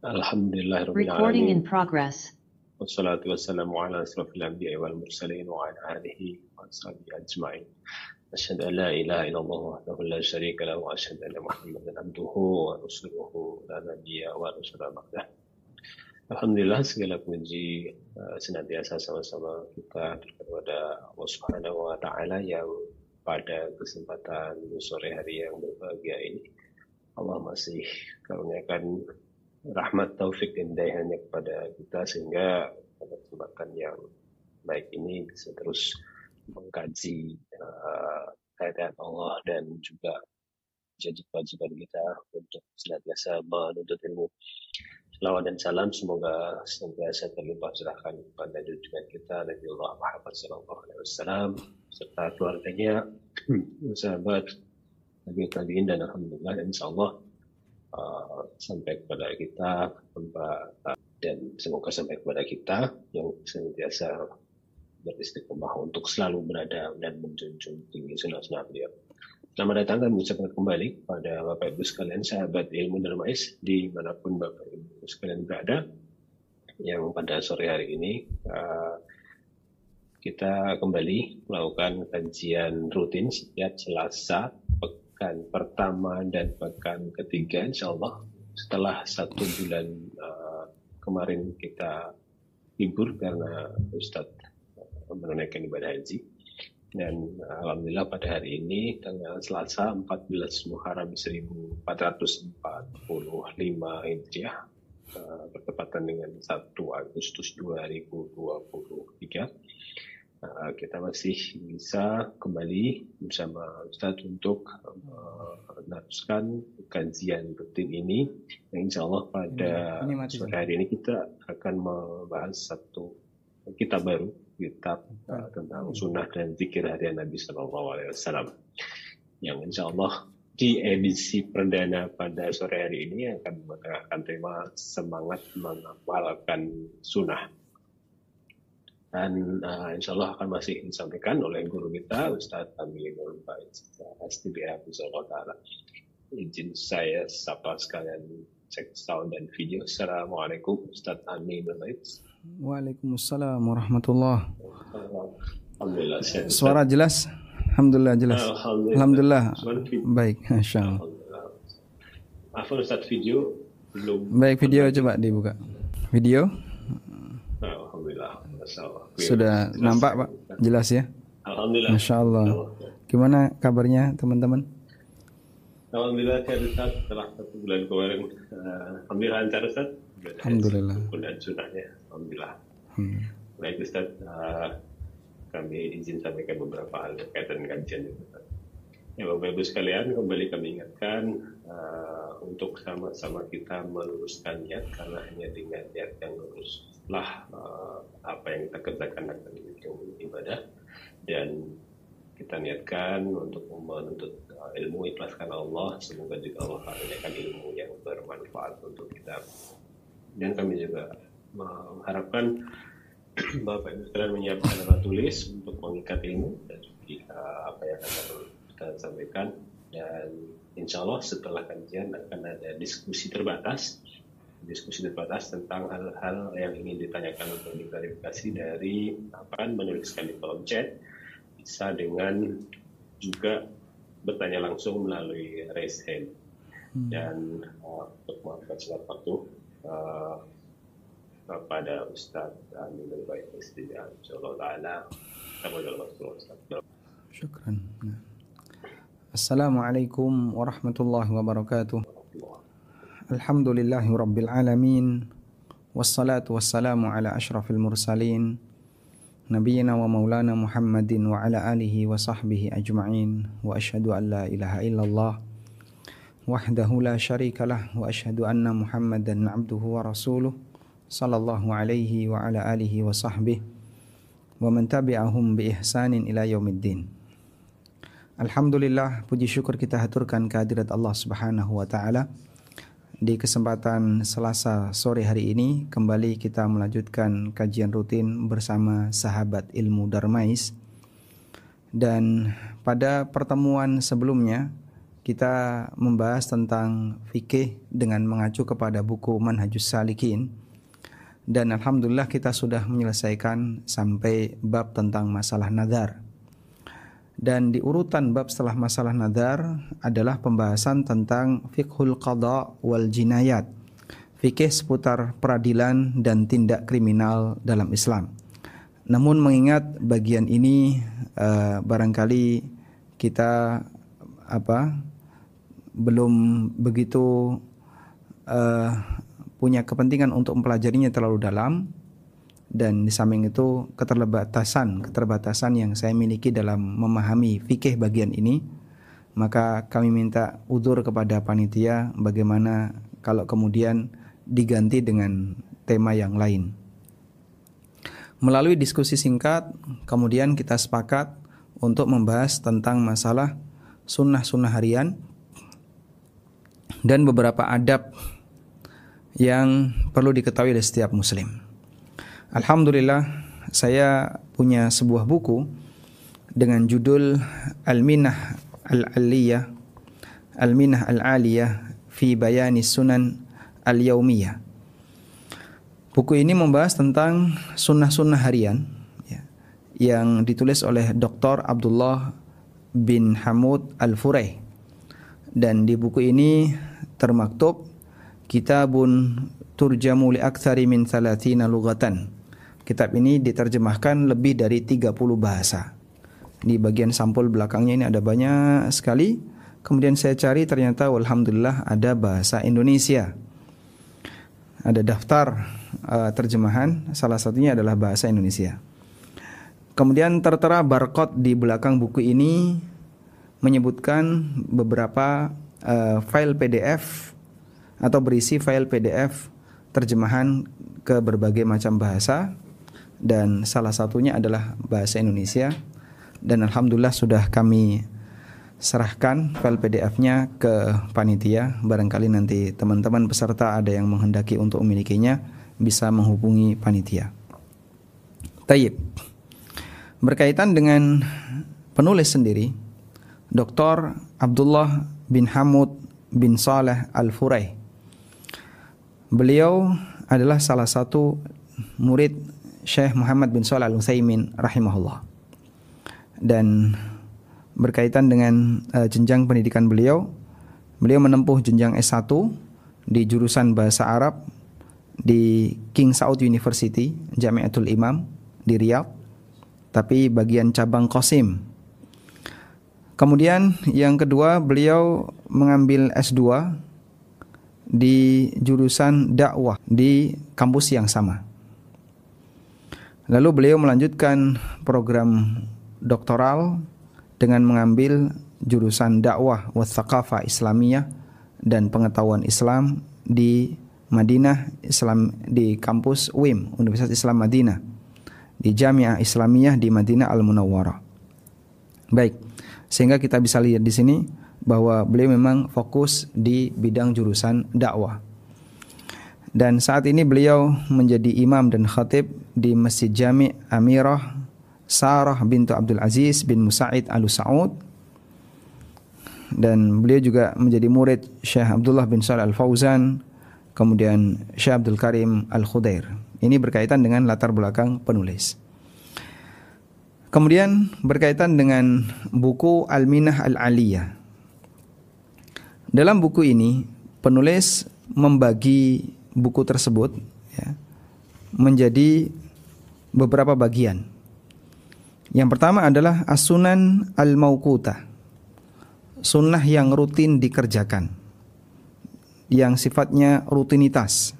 Recording in progress. Wassalatu wassalamu ala asrafil anbiya wal mursalin wa ala alihi wa ajma'in. Alhamdulillah segala puji uh, senantiasa sama-sama kita kepada Allah Subhanahu wa taala yang pada kesempatan sore hari yang berbahagia ini. Allah masih karuniakan rahmat taufik dan hidayahnya kepada kita sehingga pada kesempatan yang baik ini bisa terus mengkaji uh, Allah dan juga jadi kewajiban kita untuk senantiasa menuntut ilmu. Selawat dan salam semoga senantiasa terlimpah curahkan kepada junjungan kita Nabi Allah Muhammad Sallallahu Alaihi Wasallam serta keluarganya, sahabat, Nabi Tabiin dan Alhamdulillah insya Allah uh, sampai kepada kita dan semoga sampai kepada kita yang senantiasa beristiqomah untuk selalu berada dan menjunjung tinggi sunnah-sunnah beliau. Selamat datang dan mengucapkan kembali pada Bapak Ibu sekalian sahabat ilmu darmais di mana pun Bapak Ibu sekalian berada yang pada sore hari ini uh, kita kembali melakukan kajian rutin setiap Selasa pekan pertama dan pekan ketiga insya Allah setelah satu bulan uh, kemarin kita libur karena Ustadz uh, menunaikan ibadah haji. Dan uh, Alhamdulillah pada hari ini tanggal Selasa 14 Muharram 1445 Hijriah bertepatan dengan 1 Agustus 2023 uh, kita masih bisa kembali bersama Ustadz untuk uh, meneruskan kajian rutin ini. Yang insya Allah pada hmm, sore hari ini kita akan membahas satu kitab baru, kitab uh, tentang sunnah dan zikir harian Nabi Shallallahu Alaihi Wasallam. Yang insya Allah di edisi perdana pada sore hari ini akan menggunakan tema semangat mengamalkan sunnah dan uh, insya Allah akan masih disampaikan oleh guru kita Ustadz Aminul Faiz STBA Abdullah Ta'ala izin saya sapa sekalian cek sound dan video. Assalamualaikum Ustadz Aminul Faiz Waalaikumsalam warahmatullah. Alhamdulillah Suara jelas? Alhamdulillah jelas. Alhamdulillah, Alhamdulillah. Baik Masya Allah. Maaf Ustadz video? Belum. Baik video coba dibuka. Video? Alhamdulillah sudah nampak Pak? Jelas ya? Alhamdulillah. Masya Allah. Gimana kabarnya teman-teman? Alhamdulillah saya Ustaz setelah satu bulan kemarin uh, Alhamdulillah lancar Ustaz. Alhamdulillah. Dan sunahnya Alhamdulillah. Hmm. Baik Ustaz, uh, kami izin sampaikan beberapa hal berkaitan kajian Ustaz. Ya Bapak Ibu sekalian, kembali kami ingatkan uh, untuk sama-sama kita meluruskan niat karena hanya dengan niat yang lurus lah uh, apa yang kita kerjakan akan menjadi ibadah. Dan kita niatkan untuk menuntut uh, ilmu ikhlaskan Allah. Semoga juga Allah karuniakan ilmu yang bermanfaat untuk kita. Dan kami juga mengharapkan Bapak Ibu sekalian menyiapkan alat tulis untuk mengikat ilmu. Dan juga apa yang akan kita sampaikan. Dan insya Allah setelah kajian akan ada diskusi terbatas diskusi terbatas tentang hal-hal yang ingin ditanyakan untuk diklarifikasi dari apa menuliskan di kolom chat. Bisa dengan juga bertanya langsung melalui raise hand. Hmm. dan uh, untuk mempercepat waktu uh, kepada Ustadz Aminul Baik Istidah Insyaallah Ta'ala Syukran السلام عليكم ورحمة الله وبركاته. الحمد لله رب العالمين والصلاة والسلام على أشرف المرسلين نبينا ومولانا محمد وعلى آله وصحبه أجمعين وأشهد أن لا إله إلا الله وحده لا شريك له وأشهد أن محمدا عبده ورسوله صلى الله عليه وعلى آله وصحبه ومن تبعهم بإحسان إلى يوم الدين. Alhamdulillah puji syukur kita haturkan kehadirat Allah Subhanahu wa taala di kesempatan Selasa sore hari ini kembali kita melanjutkan kajian rutin bersama sahabat ilmu Darmais. Dan pada pertemuan sebelumnya kita membahas tentang fikih dengan mengacu kepada buku Manhajus Salikin dan alhamdulillah kita sudah menyelesaikan sampai bab tentang masalah nazar. Dan di urutan bab setelah masalah nazar adalah pembahasan tentang fiqhul qada wal jinayat. Fikih seputar peradilan dan tindak kriminal dalam Islam. Namun mengingat bagian ini uh, barangkali kita apa belum begitu uh, punya kepentingan untuk mempelajarinya terlalu dalam dan di samping itu keterbatasan keterbatasan yang saya miliki dalam memahami fikih bagian ini maka kami minta udur kepada panitia bagaimana kalau kemudian diganti dengan tema yang lain melalui diskusi singkat kemudian kita sepakat untuk membahas tentang masalah sunnah-sunnah harian dan beberapa adab yang perlu diketahui oleh setiap muslim. Alhamdulillah saya punya sebuah buku dengan judul Al-Minah Al-Aliyah Al-Minah Al-Aliyah fi Bayani Sunan Al-Yaumiyah. Buku ini membahas tentang sunnah-sunnah harian ya, yang ditulis oleh Dr. Abdullah bin Hamud Al-Furay. Dan di buku ini termaktub kitabun turjamu li aktsari min 30 lugatan Kitab ini diterjemahkan lebih dari 30 bahasa. Di bagian sampul belakangnya ini ada banyak sekali. Kemudian saya cari ternyata alhamdulillah ada bahasa Indonesia. Ada daftar uh, terjemahan, salah satunya adalah bahasa Indonesia. Kemudian tertera barcode di belakang buku ini menyebutkan beberapa uh, file PDF atau berisi file PDF terjemahan ke berbagai macam bahasa dan salah satunya adalah bahasa Indonesia dan alhamdulillah sudah kami serahkan file PDF-nya ke panitia barangkali nanti teman-teman peserta ada yang menghendaki untuk memilikinya bisa menghubungi panitia. Tayyib. Berkaitan dengan penulis sendiri Dr. Abdullah bin Hamud bin Saleh Al-Furai. Beliau adalah salah satu murid Syekh Muhammad bin Shalih Al-Utsaimin rahimahullah. Dan berkaitan dengan uh, jenjang pendidikan beliau, beliau menempuh jenjang S1 di jurusan bahasa Arab di King Saud University, Jamiatul Imam di Riyadh, tapi bagian cabang Qasim. Kemudian yang kedua beliau mengambil S2 di jurusan dakwah di kampus yang sama. Lalu beliau melanjutkan program doktoral dengan mengambil jurusan dakwah wa Islamiyah dan pengetahuan Islam di Madinah Islam di kampus UIM Universitas Islam Madinah di Jamiah Islamiyah di Madinah Al Munawwarah. Baik, sehingga kita bisa lihat di sini bahwa beliau memang fokus di bidang jurusan dakwah dan saat ini beliau menjadi imam dan khatib di Masjid Jami' Amirah Sarah bintu Abdul Aziz bin Musaid Al Saud dan beliau juga menjadi murid Syekh Abdullah bin Salih Al Fauzan kemudian Syekh Abdul Karim Al Khudair ini berkaitan dengan latar belakang penulis. Kemudian berkaitan dengan buku Al-Minah Al-Aliyah. Dalam buku ini penulis membagi buku tersebut ya, menjadi beberapa bagian. Yang pertama adalah asunan al-mauquta. Sunnah yang rutin dikerjakan. Yang sifatnya rutinitas.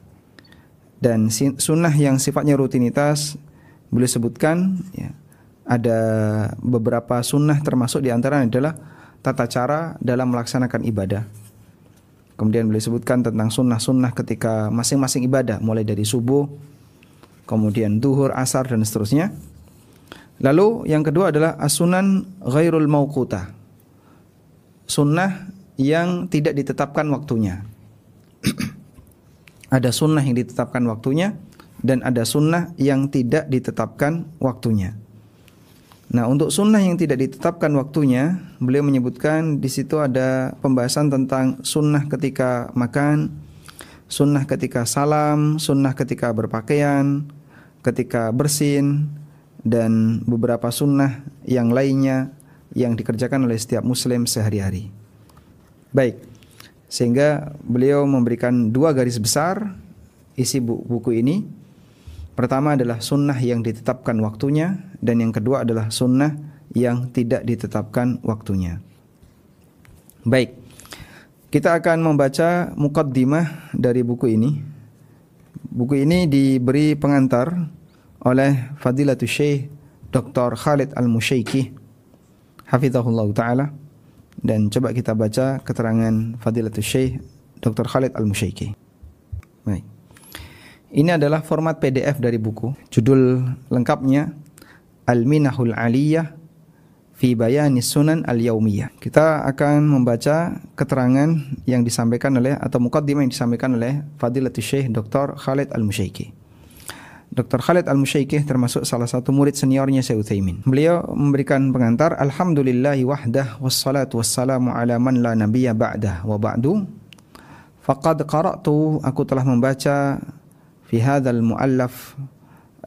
Dan sunnah yang sifatnya rutinitas boleh sebutkan ya, ada beberapa sunnah termasuk di antara adalah tata cara dalam melaksanakan ibadah Kemudian beliau sebutkan tentang sunnah-sunnah ketika masing-masing ibadah, mulai dari subuh, kemudian duhur, asar, dan seterusnya. Lalu yang kedua adalah asunan ghairul mauquta. Sunnah yang tidak ditetapkan waktunya. ada sunnah yang ditetapkan waktunya dan ada sunnah yang tidak ditetapkan waktunya. Nah, untuk sunnah yang tidak ditetapkan waktunya, beliau menyebutkan di situ ada pembahasan tentang sunnah ketika makan, sunnah ketika salam, sunnah ketika berpakaian, ketika bersin, dan beberapa sunnah yang lainnya yang dikerjakan oleh setiap muslim sehari-hari. Baik, sehingga beliau memberikan dua garis besar isi buku ini. Pertama adalah sunnah yang ditetapkan waktunya, dan yang kedua adalah sunnah yang tidak ditetapkan waktunya. Baik, kita akan membaca mukaddimah dari buku ini. Buku ini diberi pengantar oleh Fadilatul Syekh Dr. Khalid Al-Musyaiki Hafizahullah Ta'ala dan coba kita baca keterangan Fadilatul Syekh Dr. Khalid Al-Musyaiki. Baik. Ini adalah format PDF dari buku. Judul lengkapnya Al-Minahul Aliyah fi Bayani Sunan Al-Yaumiyah. Kita akan membaca keterangan yang disampaikan oleh atau mukaddimah yang disampaikan oleh Fadilatul Syekh Dr. Khalid Al-Musyaiki. Dr. Khalid Al-Musyaikih termasuk salah satu murid seniornya Syekh Utsaimin. Beliau memberikan pengantar Alhamdulillahi wahdah wassalatu wassalamu ala man la nabiyya ba'dah wa ba'du. Faqad qara'tu aku telah membaca fi hadzal muallaf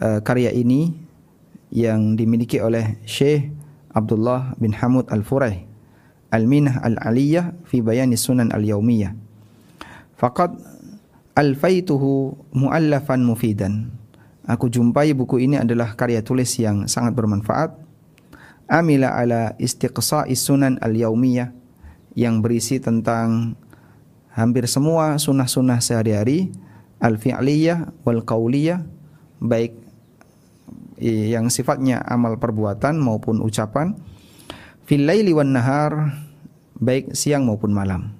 uh, karya ini yang dimiliki oleh Syekh Abdullah bin Hamud Al-Furaih Al-Minah Al-Aliyah fi Bayani Sunan Al-Yaumiyah. Faqad alfaituhu muallafan mufidan. Aku jumpai buku ini adalah karya tulis yang sangat bermanfaat. Amila ala istiqsa'i sunan al-yaumiyah yang berisi tentang hampir semua sunnah-sunnah sehari-hari al-fi'liyah wal qauliyah baik yang sifatnya amal perbuatan maupun ucapan fil laili wan nahar baik siang maupun malam.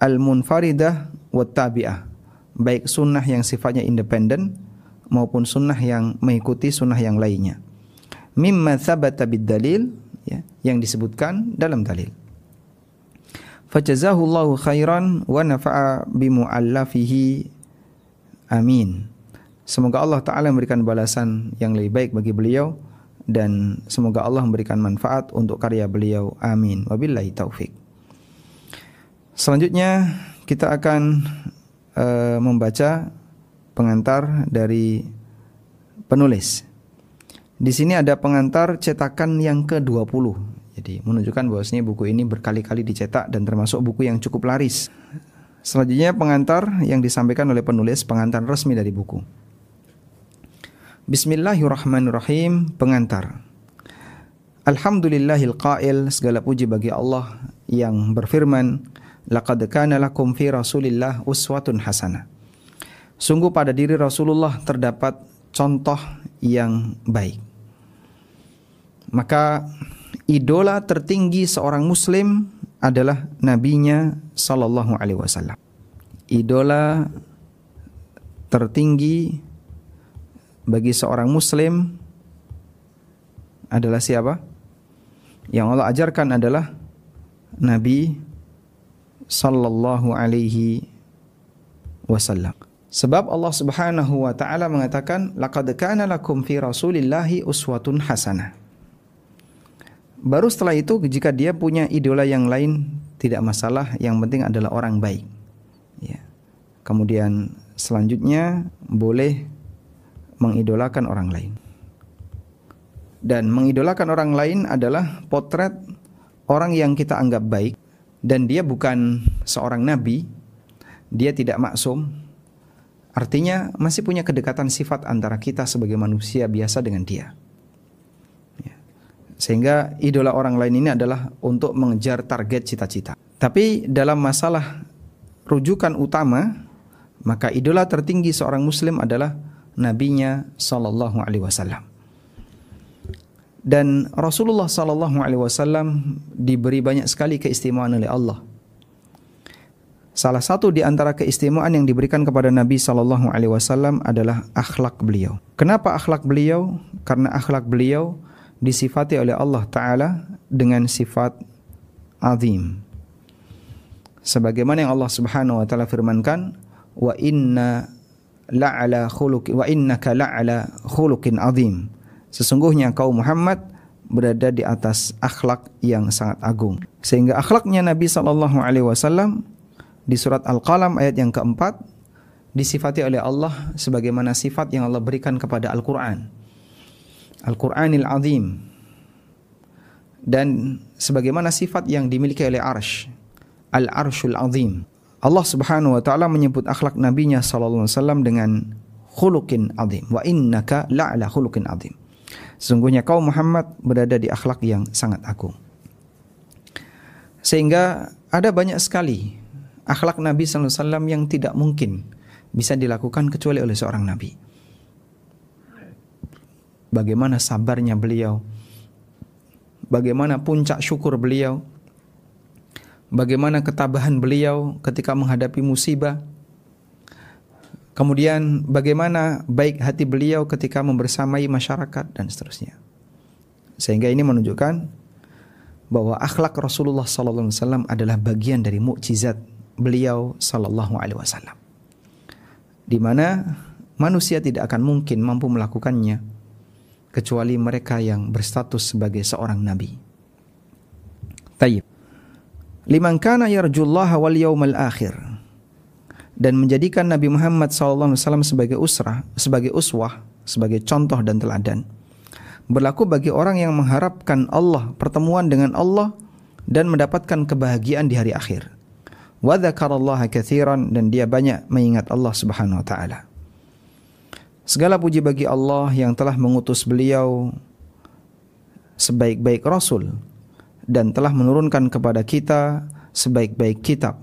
Al munfaridah wat tabi'ah baik sunnah yang sifatnya independen maupun sunnah yang mengikuti sunnah yang lainnya. Mimma thabata bid dalil ya, yang disebutkan dalam dalil. Fajazahullahu khairan wa nafa'a bimu'allafihi amin Semoga Allah Ta'ala memberikan balasan yang lebih baik bagi beliau dan semoga Allah memberikan manfaat untuk karya beliau. Amin. Wabillahi taufik. Selanjutnya kita akan uh, membaca pengantar dari penulis. Di sini ada pengantar cetakan yang ke-20. Jadi menunjukkan bahwasanya buku ini berkali-kali dicetak dan termasuk buku yang cukup laris. Selanjutnya pengantar yang disampaikan oleh penulis pengantar resmi dari buku. Bismillahirrahmanirrahim pengantar. Alhamdulillahil qail segala puji bagi Allah yang berfirman laqad kana lakum fi Rasulillah uswatun hasanah. Sungguh pada diri Rasulullah terdapat contoh yang baik. Maka idola tertinggi seorang muslim adalah nabinya sallallahu alaihi wasallam. Idola tertinggi bagi seorang muslim adalah siapa? Yang Allah ajarkan adalah Nabi sallallahu alaihi wasallam. Sebab Allah Subhanahu wa taala mengatakan laqad kana lakum fi rasulillahi uswatun hasanah. Baru setelah itu jika dia punya idola yang lain tidak masalah, yang penting adalah orang baik. Ya. Kemudian selanjutnya boleh mengidolakan orang lain. Dan mengidolakan orang lain adalah potret orang yang kita anggap baik dan dia bukan seorang nabi, dia tidak maksum. Artinya masih punya kedekatan sifat antara kita sebagai manusia biasa dengan dia. Sehingga idola orang lain ini adalah untuk mengejar target cita-cita. Tapi dalam masalah rujukan utama, maka idola tertinggi seorang muslim adalah nabinya sallallahu alaihi wasallam. Dan Rasulullah sallallahu alaihi wasallam diberi banyak sekali keistimewaan oleh Allah. Salah satu di antara keistimewaan yang diberikan kepada Nabi sallallahu alaihi wasallam adalah akhlak beliau. Kenapa akhlak beliau? Karena akhlak beliau disifati oleh Allah taala dengan sifat azim. Sebagaimana yang Allah Subhanahu wa taala firmankan, "Wa inna la'ala khuluq wa innaka la'ala khuluqin azim. Sesungguhnya kau Muhammad berada di atas akhlak yang sangat agung. Sehingga akhlaknya Nabi Shallallahu Alaihi Wasallam di surat Al-Qalam ayat yang keempat disifati oleh Allah sebagaimana sifat yang Allah berikan kepada Al-Quran. Al-Quranil Azim. Dan sebagaimana sifat yang dimiliki oleh Arsh. Al-Arshul Azim. Allah Subhanahu wa taala menyebut akhlak nabinya sallallahu alaihi wasallam dengan khuluqin azim. Wa innaka la'ala khuluqin azim. Sesungguhnya kau Muhammad berada di akhlak yang sangat agung. Sehingga ada banyak sekali akhlak Nabi SAW yang tidak mungkin bisa dilakukan kecuali oleh seorang Nabi. Bagaimana sabarnya beliau, bagaimana puncak syukur beliau, bagaimana ketabahan beliau ketika menghadapi musibah, Kemudian bagaimana baik hati beliau ketika membersamai masyarakat dan seterusnya. Sehingga ini menunjukkan bahwa akhlak Rasulullah wasallam adalah bagian dari mukjizat beliau sallallahu alaihi wasallam. Di mana manusia tidak akan mungkin mampu melakukannya kecuali mereka yang berstatus sebagai seorang nabi. Tayyib. Liman kana yarjullaha wal yawmal akhir dan menjadikan Nabi Muhammad SAW sebagai usrah, sebagai uswah, sebagai contoh dan teladan. Berlaku bagi orang yang mengharapkan Allah, pertemuan dengan Allah dan mendapatkan kebahagiaan di hari akhir. Wa dzakarallaha katsiran dan dia banyak mengingat Allah Subhanahu wa taala. Segala puji bagi Allah yang telah mengutus beliau sebaik-baik rasul dan telah menurunkan kepada kita sebaik-baik kitab.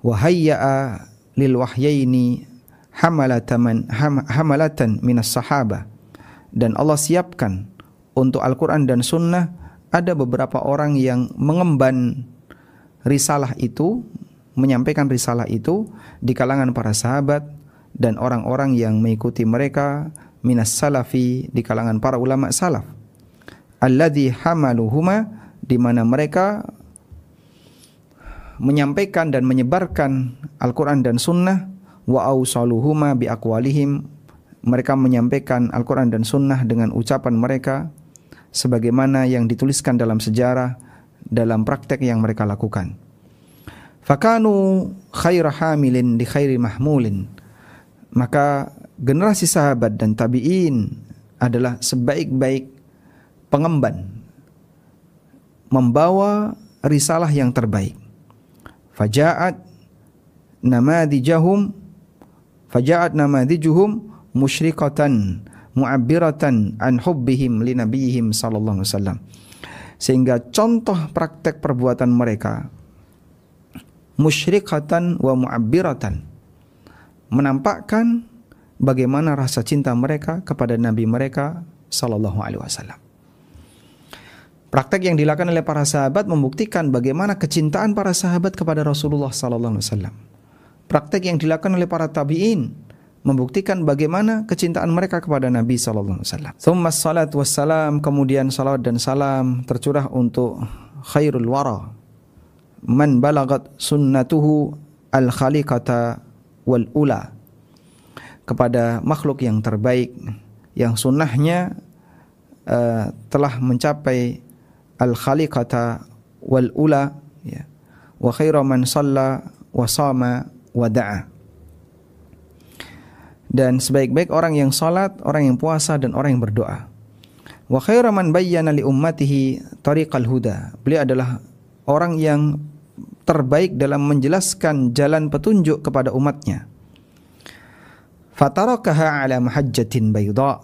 Wahayya'a lil wahyaini hamalatan ham, hamalatan minas sahaba dan Allah siapkan untuk Al-Qur'an dan sunnah ada beberapa orang yang mengemban risalah itu menyampaikan risalah itu di kalangan para sahabat dan orang-orang yang mengikuti mereka minas salafi di kalangan para ulama salaf alladzi hamaluhuma di mana mereka menyampaikan dan menyebarkan Al-Quran dan Sunnah wa awsaluhuma bi aqwalihim mereka menyampaikan Al-Quran dan Sunnah dengan ucapan mereka sebagaimana yang dituliskan dalam sejarah dalam praktek yang mereka lakukan. Fakanu khaira hamilin di khairi mahmulin. Maka generasi sahabat dan tabi'in adalah sebaik-baik pengemban membawa risalah yang terbaik. Faja'at namadijahum Faja'at namadijuhum musyrikatan mu'abbiratan an hubbihim li nabiyihim sallallahu alaihi wasallam. Sehingga contoh praktek perbuatan mereka musyrikatan wa mu'abbiratan menampakkan bagaimana rasa cinta mereka kepada nabi mereka sallallahu alaihi wasallam. Praktek yang dilakukan oleh para sahabat membuktikan bagaimana kecintaan para sahabat kepada Rasulullah sallallahu alaihi wasallam. Praktek yang dilakukan oleh para tabi'in membuktikan bagaimana kecintaan mereka kepada Nabi sallallahu alaihi wasallam. Tsumma salat wassalam kemudian salat dan salam tercurah untuk khairul wara man balagat sunnatuhu al khaliqata wal ula kepada makhluk yang terbaik yang sunnahnya uh, telah mencapai al khaliqata wal ula ya wa khairu man shalla wa sama wa da'a dan sebaik-baik orang yang salat, orang yang puasa dan orang yang berdoa. Wa khairu man bayyana li ummatihi tariqal huda. Beliau adalah orang yang terbaik dalam menjelaskan jalan petunjuk kepada umatnya. Fatarakaha ala mahajjatin bayda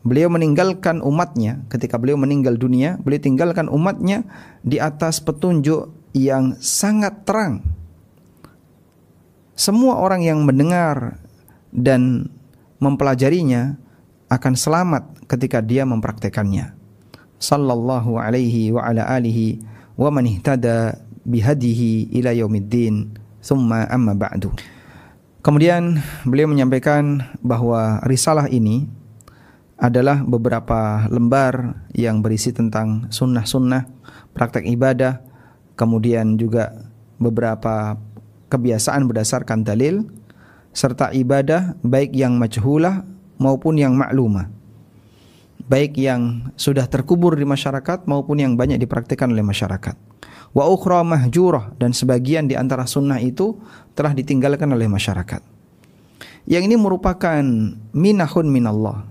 Beliau meninggalkan umatnya ketika beliau meninggal dunia, beliau tinggalkan umatnya di atas petunjuk yang sangat terang. Semua orang yang mendengar dan mempelajarinya akan selamat ketika dia mempraktekannya. Sallallahu alaihi wa ala alihi wa man ihtada bihadihi ila yaumiddin. Thumma amma ba'du. Kemudian beliau menyampaikan bahwa risalah ini adalah beberapa lembar yang berisi tentang sunnah-sunnah, praktek ibadah, kemudian juga beberapa kebiasaan berdasarkan dalil, serta ibadah baik yang majhulah maupun yang maklumah. Baik yang sudah terkubur di masyarakat maupun yang banyak dipraktikkan oleh masyarakat. Wa ukhra mahjurah dan sebagian di antara sunnah itu telah ditinggalkan oleh masyarakat. Yang ini merupakan minahun minallah.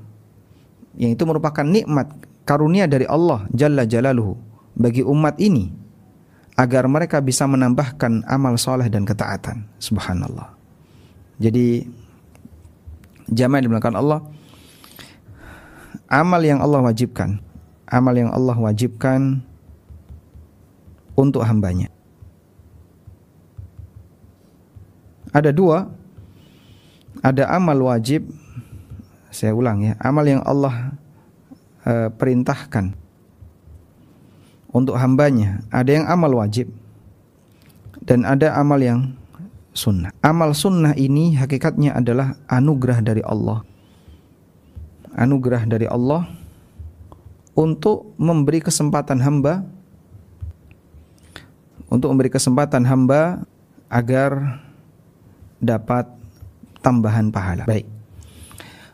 Yang itu merupakan nikmat karunia dari Allah Jalla Jalaluhu bagi umat ini agar mereka bisa menambahkan amal soleh dan ketaatan. Subhanallah. Jadi jamaah dimulakan Allah amal yang Allah wajibkan, amal yang Allah wajibkan untuk hambanya. Ada dua, ada amal wajib, saya ulang ya, amal yang Allah e, perintahkan untuk hambanya. Ada yang amal wajib dan ada amal yang sunnah. Amal sunnah ini hakikatnya adalah anugerah dari Allah anugerah dari Allah untuk memberi kesempatan hamba untuk memberi kesempatan hamba agar dapat tambahan pahala. Baik.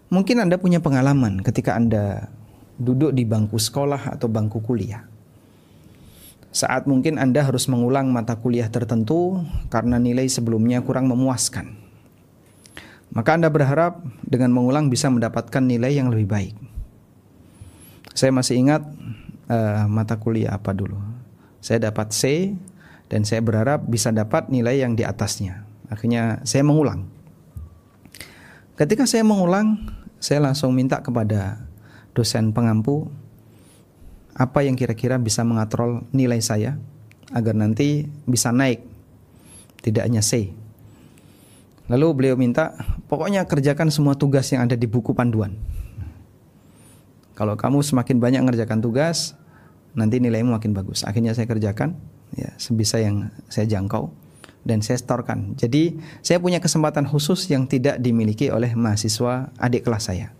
Mungkin Anda punya pengalaman ketika Anda duduk di bangku sekolah atau bangku kuliah. Saat mungkin Anda harus mengulang mata kuliah tertentu karena nilai sebelumnya kurang memuaskan. Maka Anda berharap dengan mengulang bisa mendapatkan nilai yang lebih baik. Saya masih ingat uh, mata kuliah apa dulu. Saya dapat C dan saya berharap bisa dapat nilai yang di atasnya. Akhirnya saya mengulang. Ketika saya mengulang, saya langsung minta kepada dosen pengampu apa yang kira-kira bisa mengatrol nilai saya agar nanti bisa naik tidak hanya C Lalu beliau minta, pokoknya kerjakan semua tugas yang ada di buku panduan. Kalau kamu semakin banyak mengerjakan tugas, nanti nilaimu makin bagus. Akhirnya saya kerjakan, ya sebisa yang saya jangkau dan saya setorkan. Jadi saya punya kesempatan khusus yang tidak dimiliki oleh mahasiswa adik kelas saya.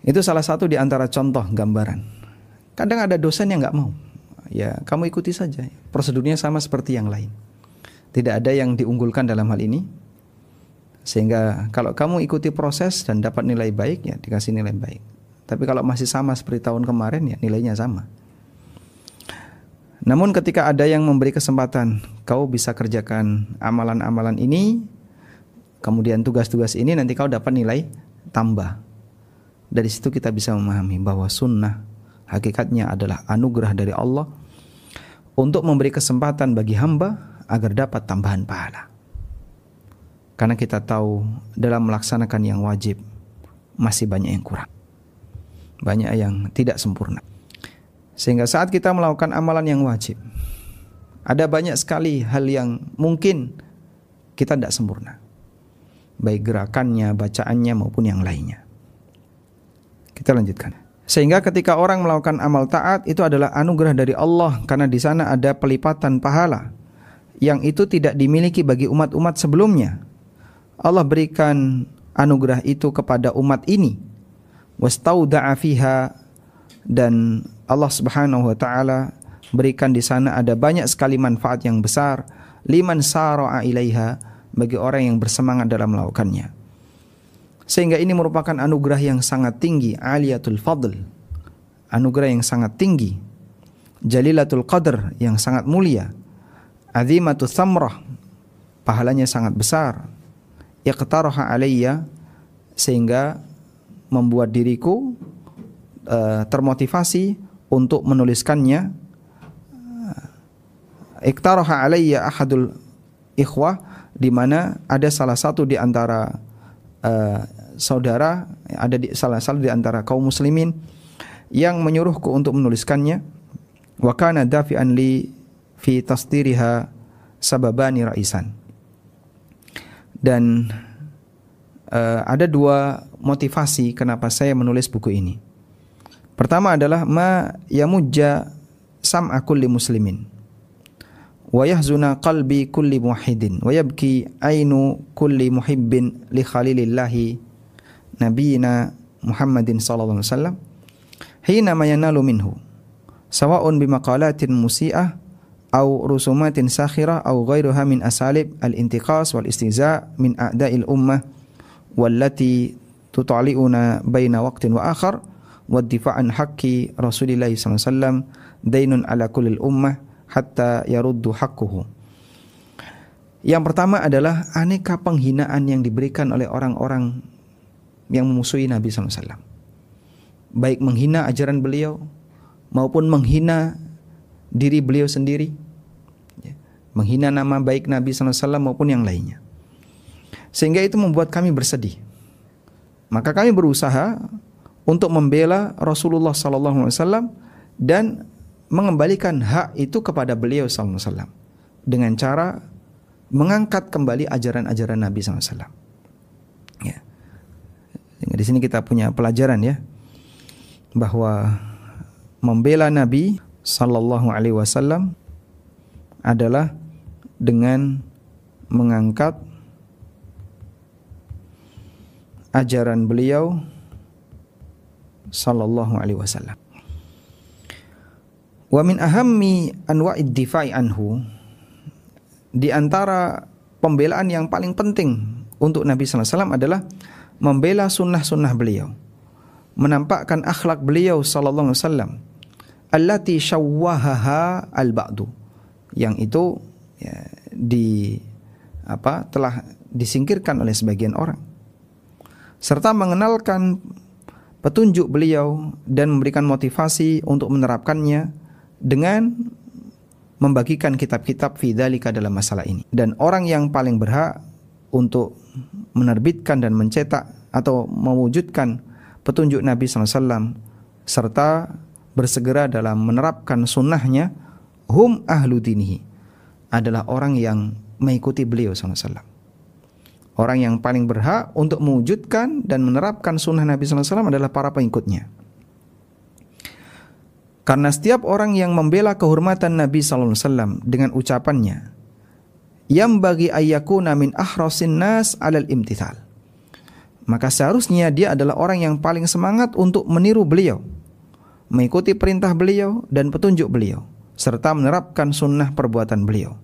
Itu salah satu di antara contoh gambaran. Kadang ada dosen yang nggak mau. Ya kamu ikuti saja. Prosedurnya sama seperti yang lain. Tidak ada yang diunggulkan dalam hal ini. Sehingga kalau kamu ikuti proses dan dapat nilai baik ya dikasih nilai baik. Tapi kalau masih sama seperti tahun kemarin ya nilainya sama. Namun ketika ada yang memberi kesempatan kau bisa kerjakan amalan-amalan ini, kemudian tugas-tugas ini nanti kau dapat nilai tambah. Dari situ kita bisa memahami bahwa sunnah hakikatnya adalah anugerah dari Allah untuk memberi kesempatan bagi hamba agar dapat tambahan pahala. Karena kita tahu dalam melaksanakan yang wajib masih banyak yang kurang. Banyak yang tidak sempurna. Sehingga saat kita melakukan amalan yang wajib, ada banyak sekali hal yang mungkin kita tidak sempurna. Baik gerakannya, bacaannya maupun yang lainnya. Kita lanjutkan. Sehingga ketika orang melakukan amal taat itu adalah anugerah dari Allah karena di sana ada pelipatan pahala yang itu tidak dimiliki bagi umat-umat sebelumnya. Allah berikan anugerah itu kepada umat ini. Wastauda'a fiha dan Allah Subhanahu wa taala berikan di sana ada banyak sekali manfaat yang besar liman sara'a ilaiha bagi orang yang bersemangat dalam melakukannya. Sehingga ini merupakan anugerah yang sangat tinggi, aliyatul fadl. Anugerah yang sangat tinggi. Jalilatul qadr yang sangat mulia azimatu samrah. Pahalanya sangat besar. Iqtaraha alayya sehingga membuat diriku uh, termotivasi untuk menuliskannya. Iqtaraha alayya ahadul ikhwah di mana ada salah satu di antara uh, saudara ada di salah satu di antara kaum muslimin yang menyuruhku untuk menuliskannya. Wa kana dafi'an li fi tasdiriha sababani ra'isan. Dan uh, ada dua motivasi kenapa saya menulis buku ini. Pertama adalah ma yamujja sam'a kulli muslimin wa yahzuna qalbi kulli muwahhidin wa yabki ainu kulli muhibbin li khalilillahi nabiyina Muhammadin sallallahu alaihi wasallam hina ma yanalu minhu sawa'un bimaqalatin musi'ah au rusumatin sakhirah au ghairuha min asalib al-intiqas wal istiza min a'da'il ummah wallati tutali'una baina waqtin wa akhar wa difa'an haqqi Rasulillah SAW dainun ala kulil ummah hatta yaruddu haqquhu. Yang pertama adalah aneka penghinaan yang diberikan oleh orang-orang yang memusuhi Nabi SAW. Baik menghina ajaran beliau maupun menghina diri beliau sendiri. Ya, menghina nama baik Nabi SAW maupun yang lainnya. Sehingga itu membuat kami bersedih. Maka kami berusaha untuk membela Rasulullah SAW dan mengembalikan hak itu kepada beliau SAW dengan cara mengangkat kembali ajaran-ajaran Nabi SAW. Ya. di sini kita punya pelajaran ya bahwa membela Nabi Sallallahu Alaihi Wasallam adalah dengan mengangkat ajaran beliau sallallahu alaihi wasallam. Wa min ahammi anwa'id difa'i anhu di antara pembelaan yang paling penting untuk Nabi wasallam adalah membela sunnah-sunnah beliau. Menampakkan akhlak beliau sallallahu alaihi wasallam allati syawwahaha al-ba'du yang itu ya, di apa telah disingkirkan oleh sebagian orang serta mengenalkan petunjuk beliau dan memberikan motivasi untuk menerapkannya dengan membagikan kitab-kitab fidzalika dalam masalah ini. Dan orang yang paling berhak untuk menerbitkan dan mencetak atau mewujudkan petunjuk Nabi SAW serta bersegera dalam menerapkan sunnahnya hum ahlu dinihi adalah orang yang mengikuti beliau SAW. Orang yang paling berhak untuk mewujudkan dan menerapkan sunnah Nabi SAW adalah para pengikutnya. Karena setiap orang yang membela kehormatan Nabi SAW dengan ucapannya, yang bagi ayakuna min ahrasin nas alal imtithal. Maka seharusnya dia adalah orang yang paling semangat untuk meniru beliau, mengikuti perintah beliau dan petunjuk beliau, serta menerapkan sunnah perbuatan beliau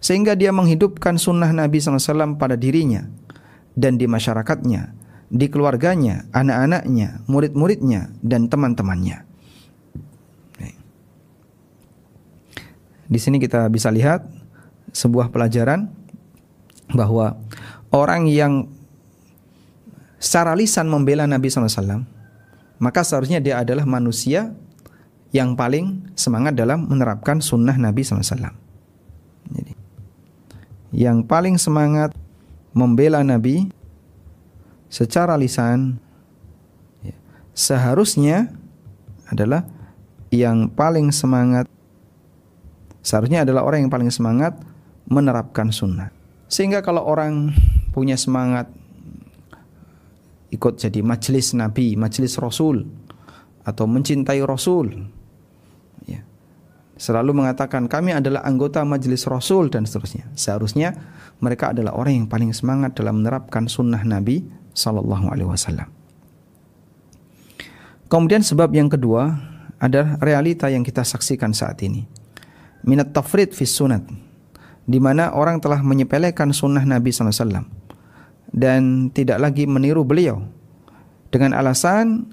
sehingga dia menghidupkan sunnah Nabi SAW pada dirinya dan di masyarakatnya, di keluarganya, anak-anaknya, murid-muridnya, dan teman-temannya. Di sini kita bisa lihat sebuah pelajaran bahwa orang yang secara lisan membela Nabi SAW, maka seharusnya dia adalah manusia yang paling semangat dalam menerapkan sunnah Nabi SAW. Jadi, yang paling semangat membela Nabi secara lisan ya, seharusnya adalah yang paling semangat seharusnya adalah orang yang paling semangat menerapkan sunnah sehingga kalau orang punya semangat ikut jadi majelis Nabi, majelis Rasul atau mencintai Rasul selalu mengatakan kami adalah anggota majelis Rasul dan seterusnya. Seharusnya mereka adalah orang yang paling semangat dalam menerapkan sunnah Nabi Sallallahu Alaihi Wasallam. Kemudian sebab yang kedua adalah realita yang kita saksikan saat ini. Minat tafrid fis sunat. Di mana orang telah menyepelekan sunnah Nabi SAW dan tidak lagi meniru beliau dengan alasan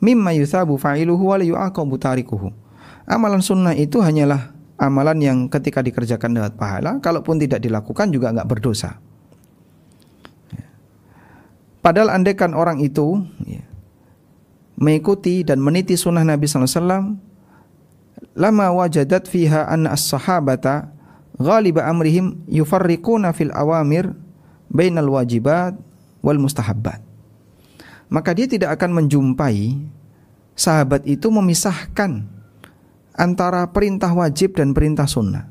mimma yuthabu fa'iluhu wa yu'aqabu tarikuhu Amalan sunnah itu hanyalah amalan yang ketika dikerjakan dapat pahala, kalaupun tidak dilakukan juga nggak berdosa. Padahal andaikan orang itu ya, mengikuti dan meniti sunnah Nabi SAW, lama wajadat fiha anna as-sahabata ghaliba amrihim yufarriquna fil awamir bainal wajibat wal mustahabbat. Maka dia tidak akan menjumpai sahabat itu memisahkan antara perintah wajib dan perintah sunnah.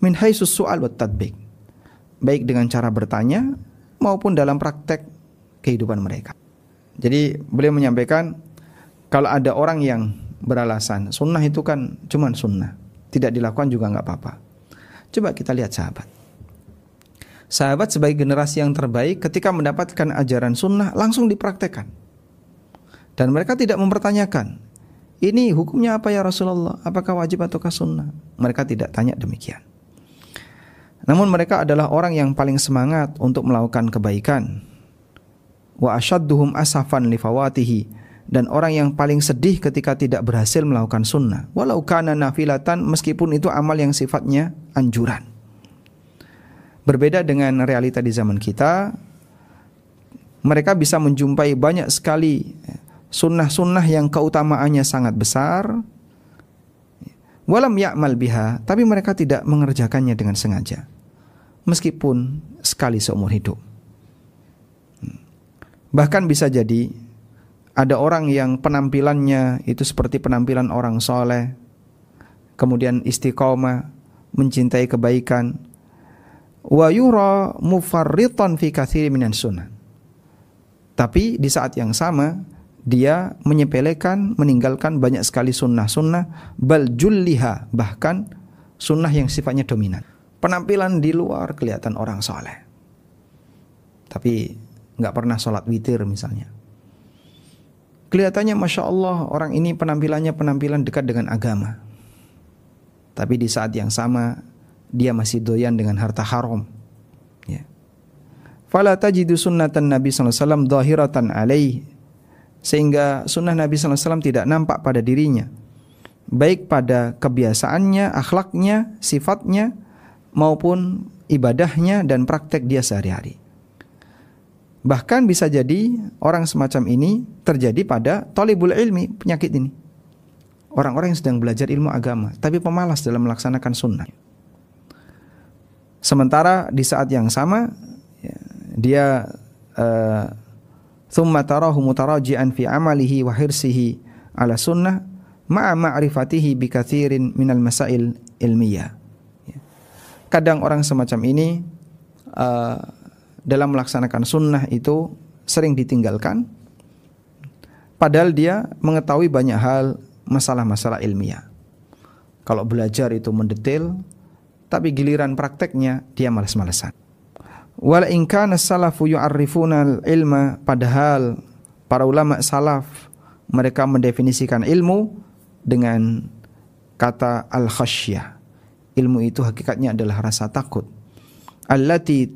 Min haitsus su'al wa tadbik. Baik dengan cara bertanya maupun dalam praktek kehidupan mereka. Jadi beliau menyampaikan kalau ada orang yang beralasan sunnah itu kan cuma sunnah, tidak dilakukan juga nggak apa-apa. Coba kita lihat sahabat. Sahabat sebagai generasi yang terbaik ketika mendapatkan ajaran sunnah langsung dipraktekkan. Dan mereka tidak mempertanyakan ini hukumnya apa ya Rasulullah? Apakah wajib ataukah sunnah? Mereka tidak tanya demikian. Namun mereka adalah orang yang paling semangat untuk melakukan kebaikan. Wa asyadduhum asafan li fawatihi dan orang yang paling sedih ketika tidak berhasil melakukan sunnah. Walau kana nafilatan meskipun itu amal yang sifatnya anjuran. Berbeda dengan realita di zaman kita, mereka bisa menjumpai banyak sekali sunnah-sunnah yang keutamaannya sangat besar. Walam ya'mal biha, tapi mereka tidak mengerjakannya dengan sengaja. Meskipun sekali seumur hidup. Bahkan bisa jadi ada orang yang penampilannya itu seperti penampilan orang soleh, kemudian istiqomah, mencintai kebaikan, wa yura mufarritan fi minan sunnah. Tapi di saat yang sama dia menyepelekan, meninggalkan banyak sekali sunnah-sunnah, bal julliha, bahkan sunnah yang sifatnya dominan. Penampilan di luar kelihatan orang soleh. Tapi nggak pernah sholat witir misalnya Kelihatannya Masya Allah orang ini penampilannya penampilan dekat dengan agama. Tapi di saat yang sama dia masih doyan dengan harta haram. Ya. Fala tajidu sunnatan Nabi SAW dhahiratan alaih. Sehingga sunnah Nabi SAW tidak nampak pada dirinya. Baik pada kebiasaannya, akhlaknya, sifatnya, maupun ibadahnya dan praktek dia sehari-hari. Bahkan bisa jadi orang semacam ini terjadi pada tolibul ilmi, penyakit ini. Orang-orang yang sedang belajar ilmu agama, tapi pemalas dalam melaksanakan sunnah. Sementara di saat yang sama, ya, dia uh, thumma tarahu mutaraji'an fi amalihi wa hirsihi ala sunnah ma'a ma'rifatihi bi kathirin minal masail ilmiyah. Ya. Kadang orang semacam ini uh, dalam melaksanakan sunnah itu sering ditinggalkan padahal dia mengetahui banyak hal masalah-masalah ilmiah kalau belajar itu mendetail tapi giliran prakteknya dia malas-malasan. Wala in salafu yu'arrifuna ilma padahal para ulama salaf mereka mendefinisikan ilmu dengan kata al-khasyah. Ilmu itu hakikatnya adalah rasa takut. Allati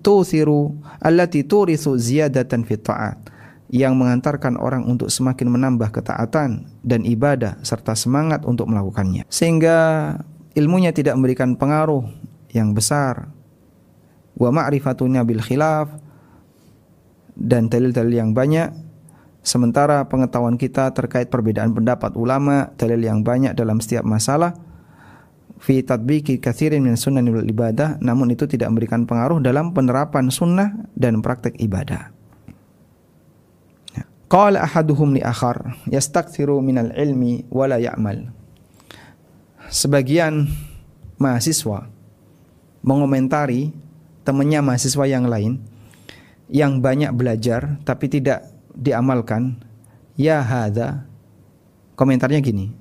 tuthiru allati turithu ziyadatan fi ta'at. Yang mengantarkan orang untuk semakin menambah ketaatan dan ibadah serta semangat untuk melakukannya. Sehingga ilmunya tidak memberikan pengaruh yang besar wa ma'rifatunya bil khilaf dan dalil-dalil yang banyak sementara pengetahuan kita terkait perbedaan pendapat ulama dalil yang banyak dalam setiap masalah fi tatbiki kathirin min sunnah ibadah namun itu tidak memberikan pengaruh dalam penerapan sunnah dan praktek ibadah. Ya. Qala ahaduhum li akhar yastakthiru minal ilmi wala ya'mal. Sebagian mahasiswa mengomentari temannya mahasiswa yang lain yang banyak belajar tapi tidak diamalkan. Ya hadza komentarnya gini.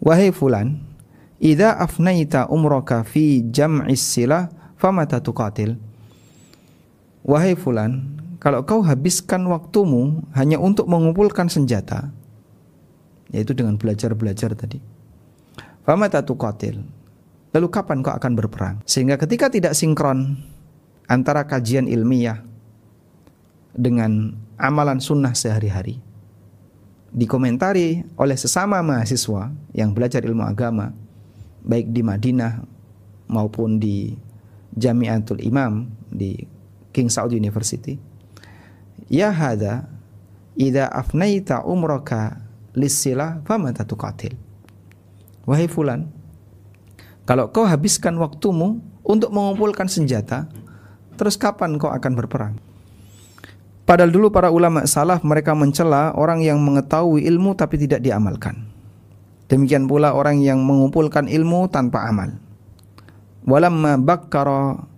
Wahai fulan, Idza afnaita umraka fi jam'is silah famata tuqatil. Wahai fulan, kalau kau habiskan waktumu hanya untuk mengumpulkan senjata, yaitu dengan belajar-belajar tadi. Lalu kapan kau akan berperang? Sehingga ketika tidak sinkron antara kajian ilmiah dengan amalan sunnah sehari-hari, dikomentari oleh sesama mahasiswa yang belajar ilmu agama, baik di Madinah maupun di Jamiatul Imam di King Saud University. Ya hada idza afnaita umraka lisilah famata tuqatil. Wahai fulan, kalau kau habiskan waktumu untuk mengumpulkan senjata, terus kapan kau akan berperang? Padahal dulu para ulama salaf mereka mencela orang yang mengetahui ilmu tapi tidak diamalkan. Demikian pula orang yang mengumpulkan ilmu tanpa amal. Walamma bakkara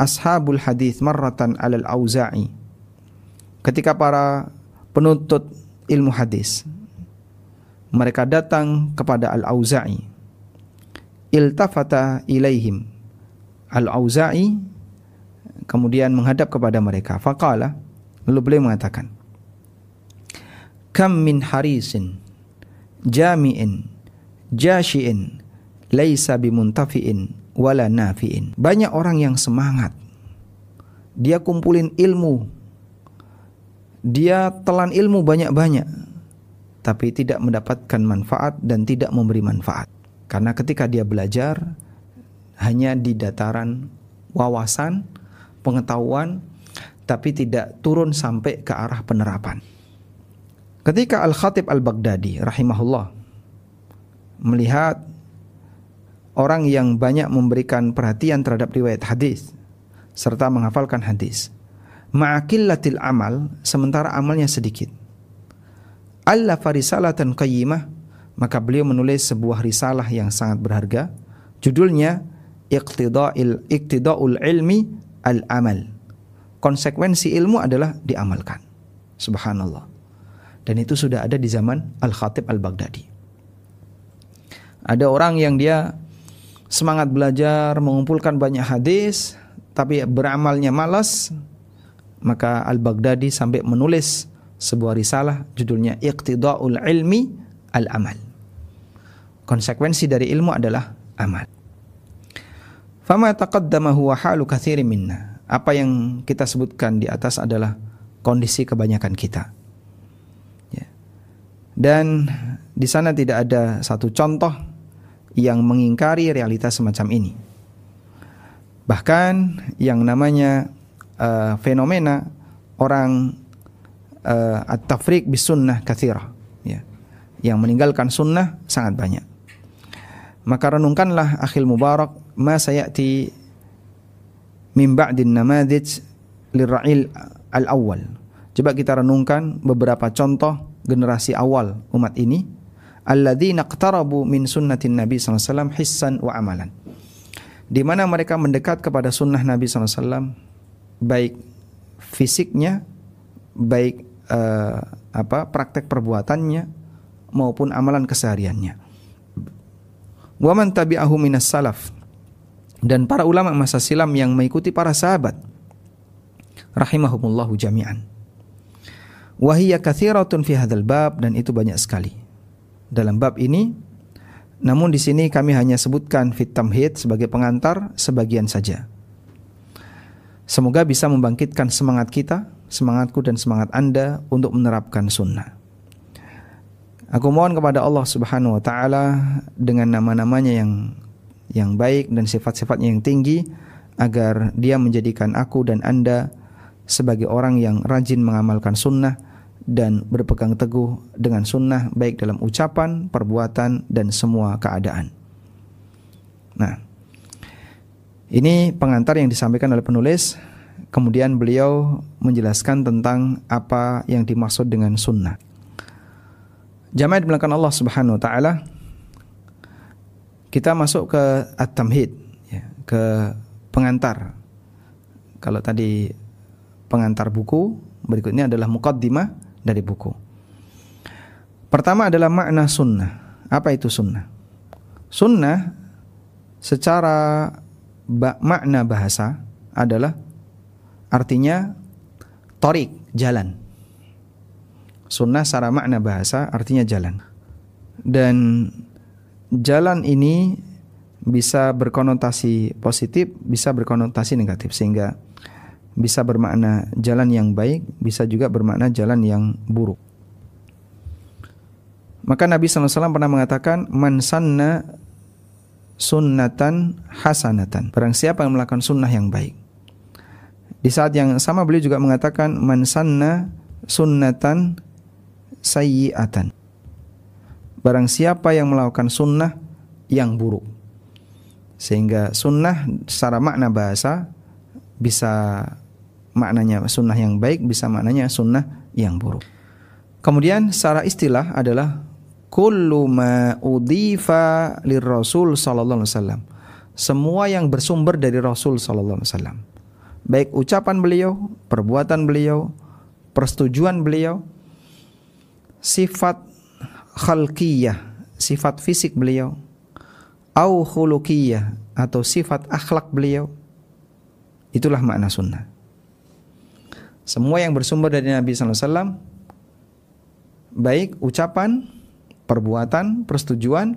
ashabul hadis marratan alal auza'i. Ketika para penuntut ilmu hadis mereka datang kepada al-auza'i. Iltafata ilaihim. Al-auza'i kemudian menghadap kepada mereka. Faqala lalu beliau mengatakan, "Kam min harisin jami'in jashi'in laisa bimuntafi'in wala nafi'in. Banyak orang yang semangat. Dia kumpulin ilmu. Dia telan ilmu banyak-banyak. Tapi tidak mendapatkan manfaat dan tidak memberi manfaat. Karena ketika dia belajar hanya di dataran wawasan, pengetahuan, tapi tidak turun sampai ke arah penerapan. Ketika Al-Khatib Al-Baghdadi rahimahullah melihat orang yang banyak memberikan perhatian terhadap riwayat hadis serta menghafalkan hadis, ma'akillatil amal sementara amalnya sedikit Allah farisalatan qayyimah. Maka beliau menulis sebuah risalah yang sangat berharga. Judulnya iqtida'il iqtida'ul ilmi al amal konsekuensi ilmu adalah diamalkan. Subhanallah. Dan itu sudah ada di zaman al khatib al baghdadi ada orang yang dia semangat belajar mengumpulkan banyak hadis tapi beramalnya malas maka al baghdadi sampai menulis sebuah risalah judulnya Iqtida'ul Ilmi Al-Amal. Konsekuensi dari ilmu adalah amal. Fama taqaddama huwa halu katsirin minna. Apa yang kita sebutkan di atas adalah kondisi kebanyakan kita. Ya. Dan di sana tidak ada satu contoh yang mengingkari realitas semacam ini. Bahkan yang namanya uh, fenomena orang uh, at-tafriq bis sunnah ya. Yang meninggalkan sunnah sangat banyak. Maka renungkanlah akhil mubarak ma sayati min ba'din namadij lirra'il al-awwal. Coba kita renungkan beberapa contoh generasi awal umat ini alladzina iqtarabu min sunnatin nabi sallallahu alaihi wasallam hissan wa amalan. Di mana mereka mendekat kepada sunnah Nabi SAW baik fisiknya baik uh, apa praktek perbuatannya maupun amalan kesehariannya. Wa man tabi'ahu minas salaf dan para ulama masa silam yang mengikuti para sahabat rahimahumullahu jami'an. Wahiyya katsiratun fi hadzal bab dan itu banyak sekali. Dalam bab ini namun di sini kami hanya sebutkan fit tamhid sebagai pengantar sebagian saja. Semoga bisa membangkitkan semangat kita semangatku dan semangat Anda untuk menerapkan sunnah. Aku mohon kepada Allah Subhanahu wa taala dengan nama-namanya yang yang baik dan sifat-sifatnya yang tinggi agar Dia menjadikan aku dan Anda sebagai orang yang rajin mengamalkan sunnah dan berpegang teguh dengan sunnah baik dalam ucapan, perbuatan dan semua keadaan. Nah, ini pengantar yang disampaikan oleh penulis Kemudian beliau menjelaskan tentang apa yang dimaksud dengan sunnah. Jamaah dimulakan Allah Subhanahu wa taala. Kita masuk ke at-tamhid ya, ke pengantar. Kalau tadi pengantar buku, berikutnya adalah muqaddimah dari buku. Pertama adalah makna sunnah. Apa itu sunnah? Sunnah secara makna bahasa adalah artinya torik, jalan. Sunnah secara makna bahasa artinya jalan. Dan jalan ini bisa berkonotasi positif, bisa berkonotasi negatif sehingga bisa bermakna jalan yang baik, bisa juga bermakna jalan yang buruk. Maka Nabi SAW pernah mengatakan, Man sanna sunnatan hasanatan. Barang siapa yang melakukan sunnah yang baik. Di saat yang sama beliau juga mengatakan man sanna sunnatan sayyi'atan. Barang siapa yang melakukan sunnah yang buruk. Sehingga sunnah secara makna bahasa bisa maknanya sunnah yang baik, bisa maknanya sunnah yang buruk. Kemudian secara istilah adalah kullu ma udifa lirrasul sallallahu alaihi wasallam. Semua yang bersumber dari Rasul sallallahu alaihi wasallam baik ucapan beliau, perbuatan beliau, persetujuan beliau, sifat khalqiyah, sifat fisik beliau, au khuluqiyah atau sifat akhlak beliau. Itulah makna sunnah. Semua yang bersumber dari Nabi sallallahu alaihi wasallam baik ucapan, perbuatan, persetujuan,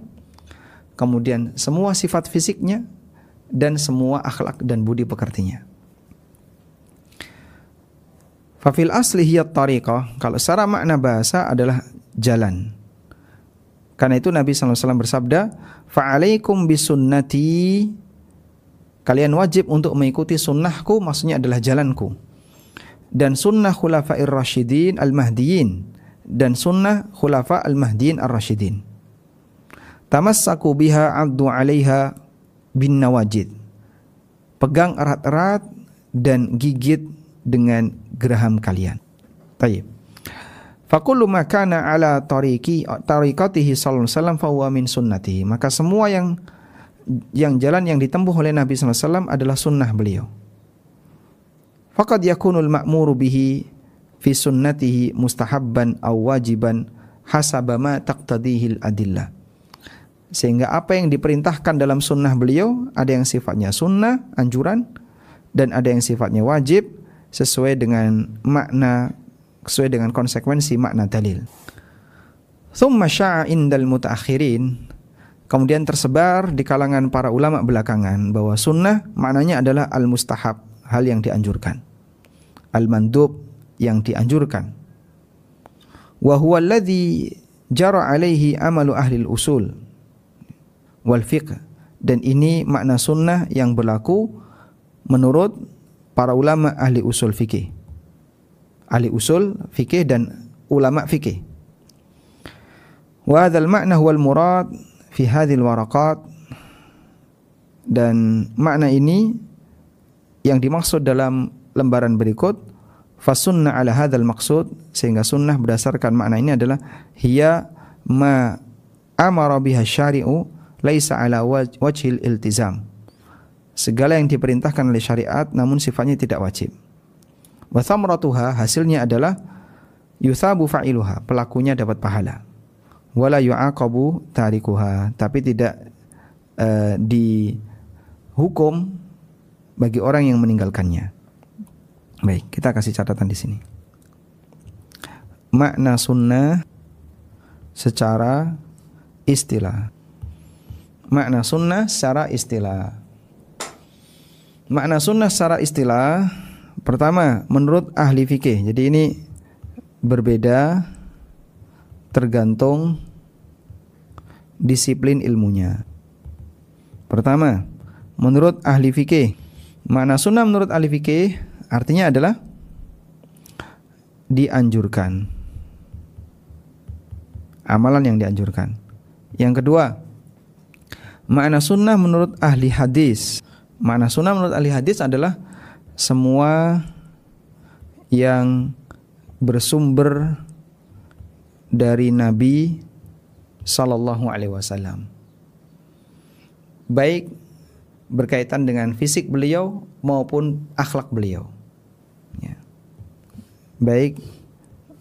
kemudian semua sifat fisiknya dan semua akhlak dan budi pekertinya. Fafil asli hiya tariqah, kalau secara makna bahasa adalah jalan. Karena itu Nabi SAW bersabda, "Fa'alaikum bisunnati." Kalian wajib untuk mengikuti sunnahku, maksudnya adalah jalanku. Dan sunnah khulafair rasyidin al-mahdiyin. Dan sunnah khulafa al-mahdiyin ar-rasyidin. Tamassaku biha abdu alaiha bin nawajid. Pegang erat-erat dan gigit dengan geraham kalian. Tayyib. Fakullu ma kana ala tariqi tariqatihi sallallahu alaihi wasallam fa huwa min sunnatihi. Maka semua yang yang jalan yang ditempuh oleh Nabi wasallam adalah sunnah beliau. Faqad yakunul ma'muru bihi fi sunnatihi mustahabban aw wajiban hasaba ma taqtadihil adillah. Sehingga apa yang diperintahkan dalam sunnah beliau ada yang sifatnya sunnah, anjuran, dan ada yang sifatnya wajib sesuai dengan makna sesuai dengan konsekuensi makna dalil. Thumma sya'a indal mutaakhirin kemudian tersebar di kalangan para ulama belakangan bahwa sunnah maknanya adalah al-mustahab, hal yang dianjurkan. Al-mandub yang dianjurkan. Wa huwa alladhi jara alaihi amalu ahli usul wal fiqh dan ini makna sunnah yang berlaku menurut para ulama ahli usul fikih ahli usul fikih dan ulama fikih. Wa hadzal ma'na huwal murad fi hadhil waraqat. Dan makna ini yang dimaksud dalam lembaran berikut fasunna ala hadzal maqsud sehingga sunnah berdasarkan makna ini adalah hiya ma amara biha syari'u laisa ala wajhil iltizam segala yang diperintahkan oleh syariat namun sifatnya tidak wajib Wa thamratuha hasilnya adalah yusabu fa'iluha, pelakunya dapat pahala. Wala yu'aqabu tarikuha, tapi tidak uh, dihukum bagi orang yang meninggalkannya. Baik, kita kasih catatan di sini. Makna sunnah secara istilah. Makna sunnah secara istilah. Makna sunnah secara istilah Pertama, menurut ahli fikih. Jadi ini berbeda tergantung disiplin ilmunya. Pertama, menurut ahli fikih, makna sunnah menurut ahli fikih artinya adalah dianjurkan. Amalan yang dianjurkan. Yang kedua, makna sunnah menurut ahli hadis. Makna sunnah menurut ahli hadis adalah semua yang bersumber dari Nabi Sallallahu Alaihi Wasallam, baik berkaitan dengan fisik beliau maupun akhlak beliau, ya. baik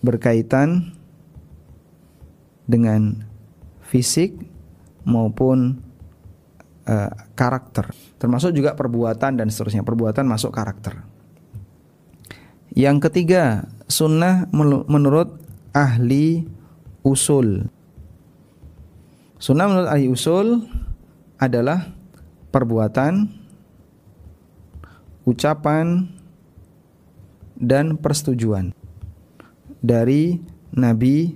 berkaitan dengan fisik maupun uh, karakter, termasuk juga perbuatan dan seterusnya. Perbuatan masuk karakter. Yang ketiga, sunnah menurut ahli usul. Sunnah menurut ahli usul adalah perbuatan, ucapan, dan persetujuan dari Nabi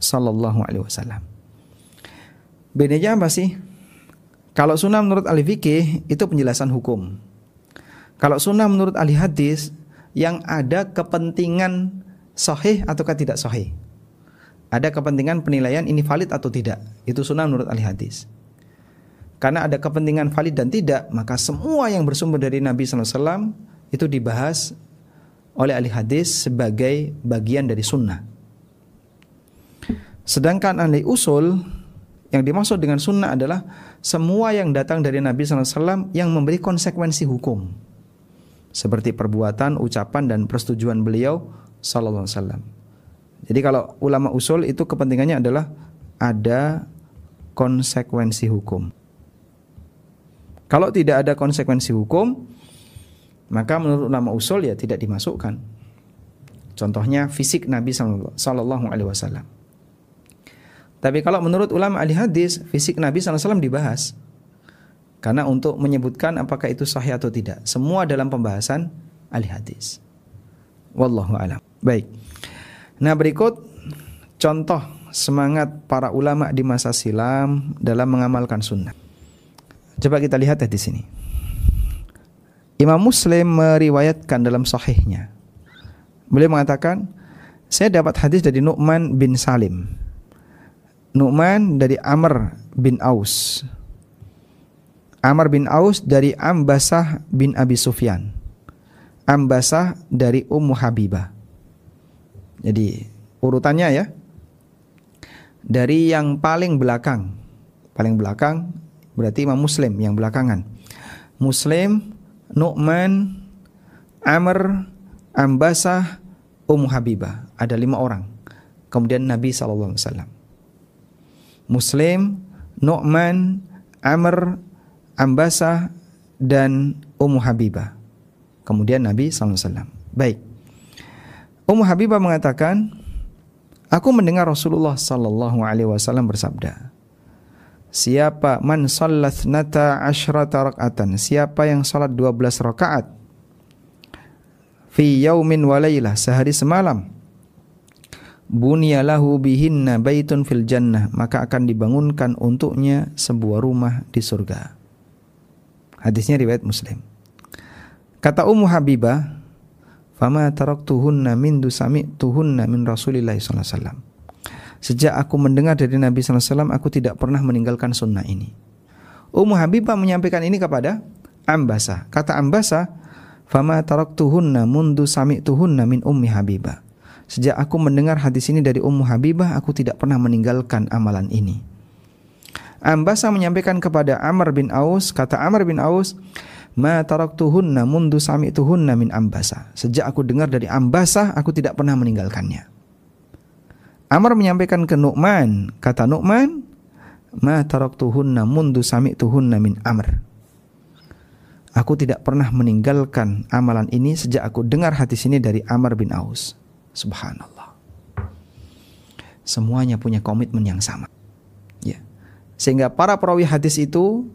Sallallahu Alaihi Wasallam. Bedanya apa sih? Kalau sunnah menurut ahli fikih itu penjelasan hukum. Kalau sunnah menurut ahli hadis yang ada kepentingan sahih ataukah tidak sahih. Ada kepentingan penilaian ini valid atau tidak. Itu sunnah menurut ahli hadis. Karena ada kepentingan valid dan tidak, maka semua yang bersumber dari Nabi SAW itu dibahas oleh ahli hadis sebagai bagian dari sunnah. Sedangkan ahli usul yang dimaksud dengan sunnah adalah semua yang datang dari Nabi SAW yang memberi konsekuensi hukum seperti perbuatan, ucapan dan persetujuan beliau Sallallahu Alaihi Wasallam. Jadi kalau ulama usul itu kepentingannya adalah ada konsekuensi hukum. Kalau tidak ada konsekuensi hukum, maka menurut ulama usul ya tidak dimasukkan. Contohnya fisik Nabi Sallallahu Alaihi Wasallam. Tapi kalau menurut ulama ahli hadis, fisik Nabi SAW dibahas. Karena untuk menyebutkan apakah itu sahih atau tidak. Semua dalam pembahasan ahli hadis. Wallahu alam. Baik. Nah berikut contoh semangat para ulama di masa silam dalam mengamalkan sunnah. Coba kita lihat di sini. Imam Muslim meriwayatkan dalam sahihnya. Beliau mengatakan, saya dapat hadis dari Nu'man bin Salim. Nu'man dari Amr bin Aus. Amr bin Aus dari Ambasah bin Abi Sufyan. Ambasah dari Ummu Habibah. Jadi urutannya ya. Dari yang paling belakang. Paling belakang berarti Imam Muslim yang belakangan. Muslim, Nu'man, Amr, Ambasah, Ummu Habibah. Ada lima orang. Kemudian Nabi SAW. Muslim, Nu'man, Amr, Ambasah, dan Ummu Habibah. Kemudian Nabi SAW. Baik. Ummu Habibah mengatakan, Aku mendengar Rasulullah sallallahu alaihi wasallam bersabda, Siapa man sallat nata asyrata raka'atan, siapa yang salat 12 rakaat fi yaumin wa laylah, sehari semalam, bunyalahu bihinna baitun fil jannah, maka akan dibangunkan untuknya sebuah rumah di surga. Hadisnya riwayat Muslim. Kata Ummu Habibah, Fama taraktuhunna min dusami tuhunna min Rasulillah sallallahu alaihi wasallam. Sejak aku mendengar dari Nabi sallallahu alaihi wasallam, aku tidak pernah meninggalkan sunnah ini. Ummu Habibah menyampaikan ini kepada Ambasa. Kata Ambasa, "Fama taraktuhunna mundu sami'tuhunna min Ummi Habibah." Sejak aku mendengar hadis ini dari Ummu Habibah, aku tidak pernah meninggalkan amalan ini. Ambasa menyampaikan kepada Amr bin Aus, kata Amr bin Aus, Ma taraktuhunna mundu sami'tuhunna min ambasa. Sejak aku dengar dari ambasa, aku tidak pernah meninggalkannya. Amr menyampaikan ke Nu'man, kata Nu'man, Ma taraktuhunna mundu sami'tuhunna min amr. Aku tidak pernah meninggalkan amalan ini sejak aku dengar hadis ini dari Amr bin Aus. Subhanallah. Semuanya punya komitmen yang sama. Ya. Sehingga para perawi hadis itu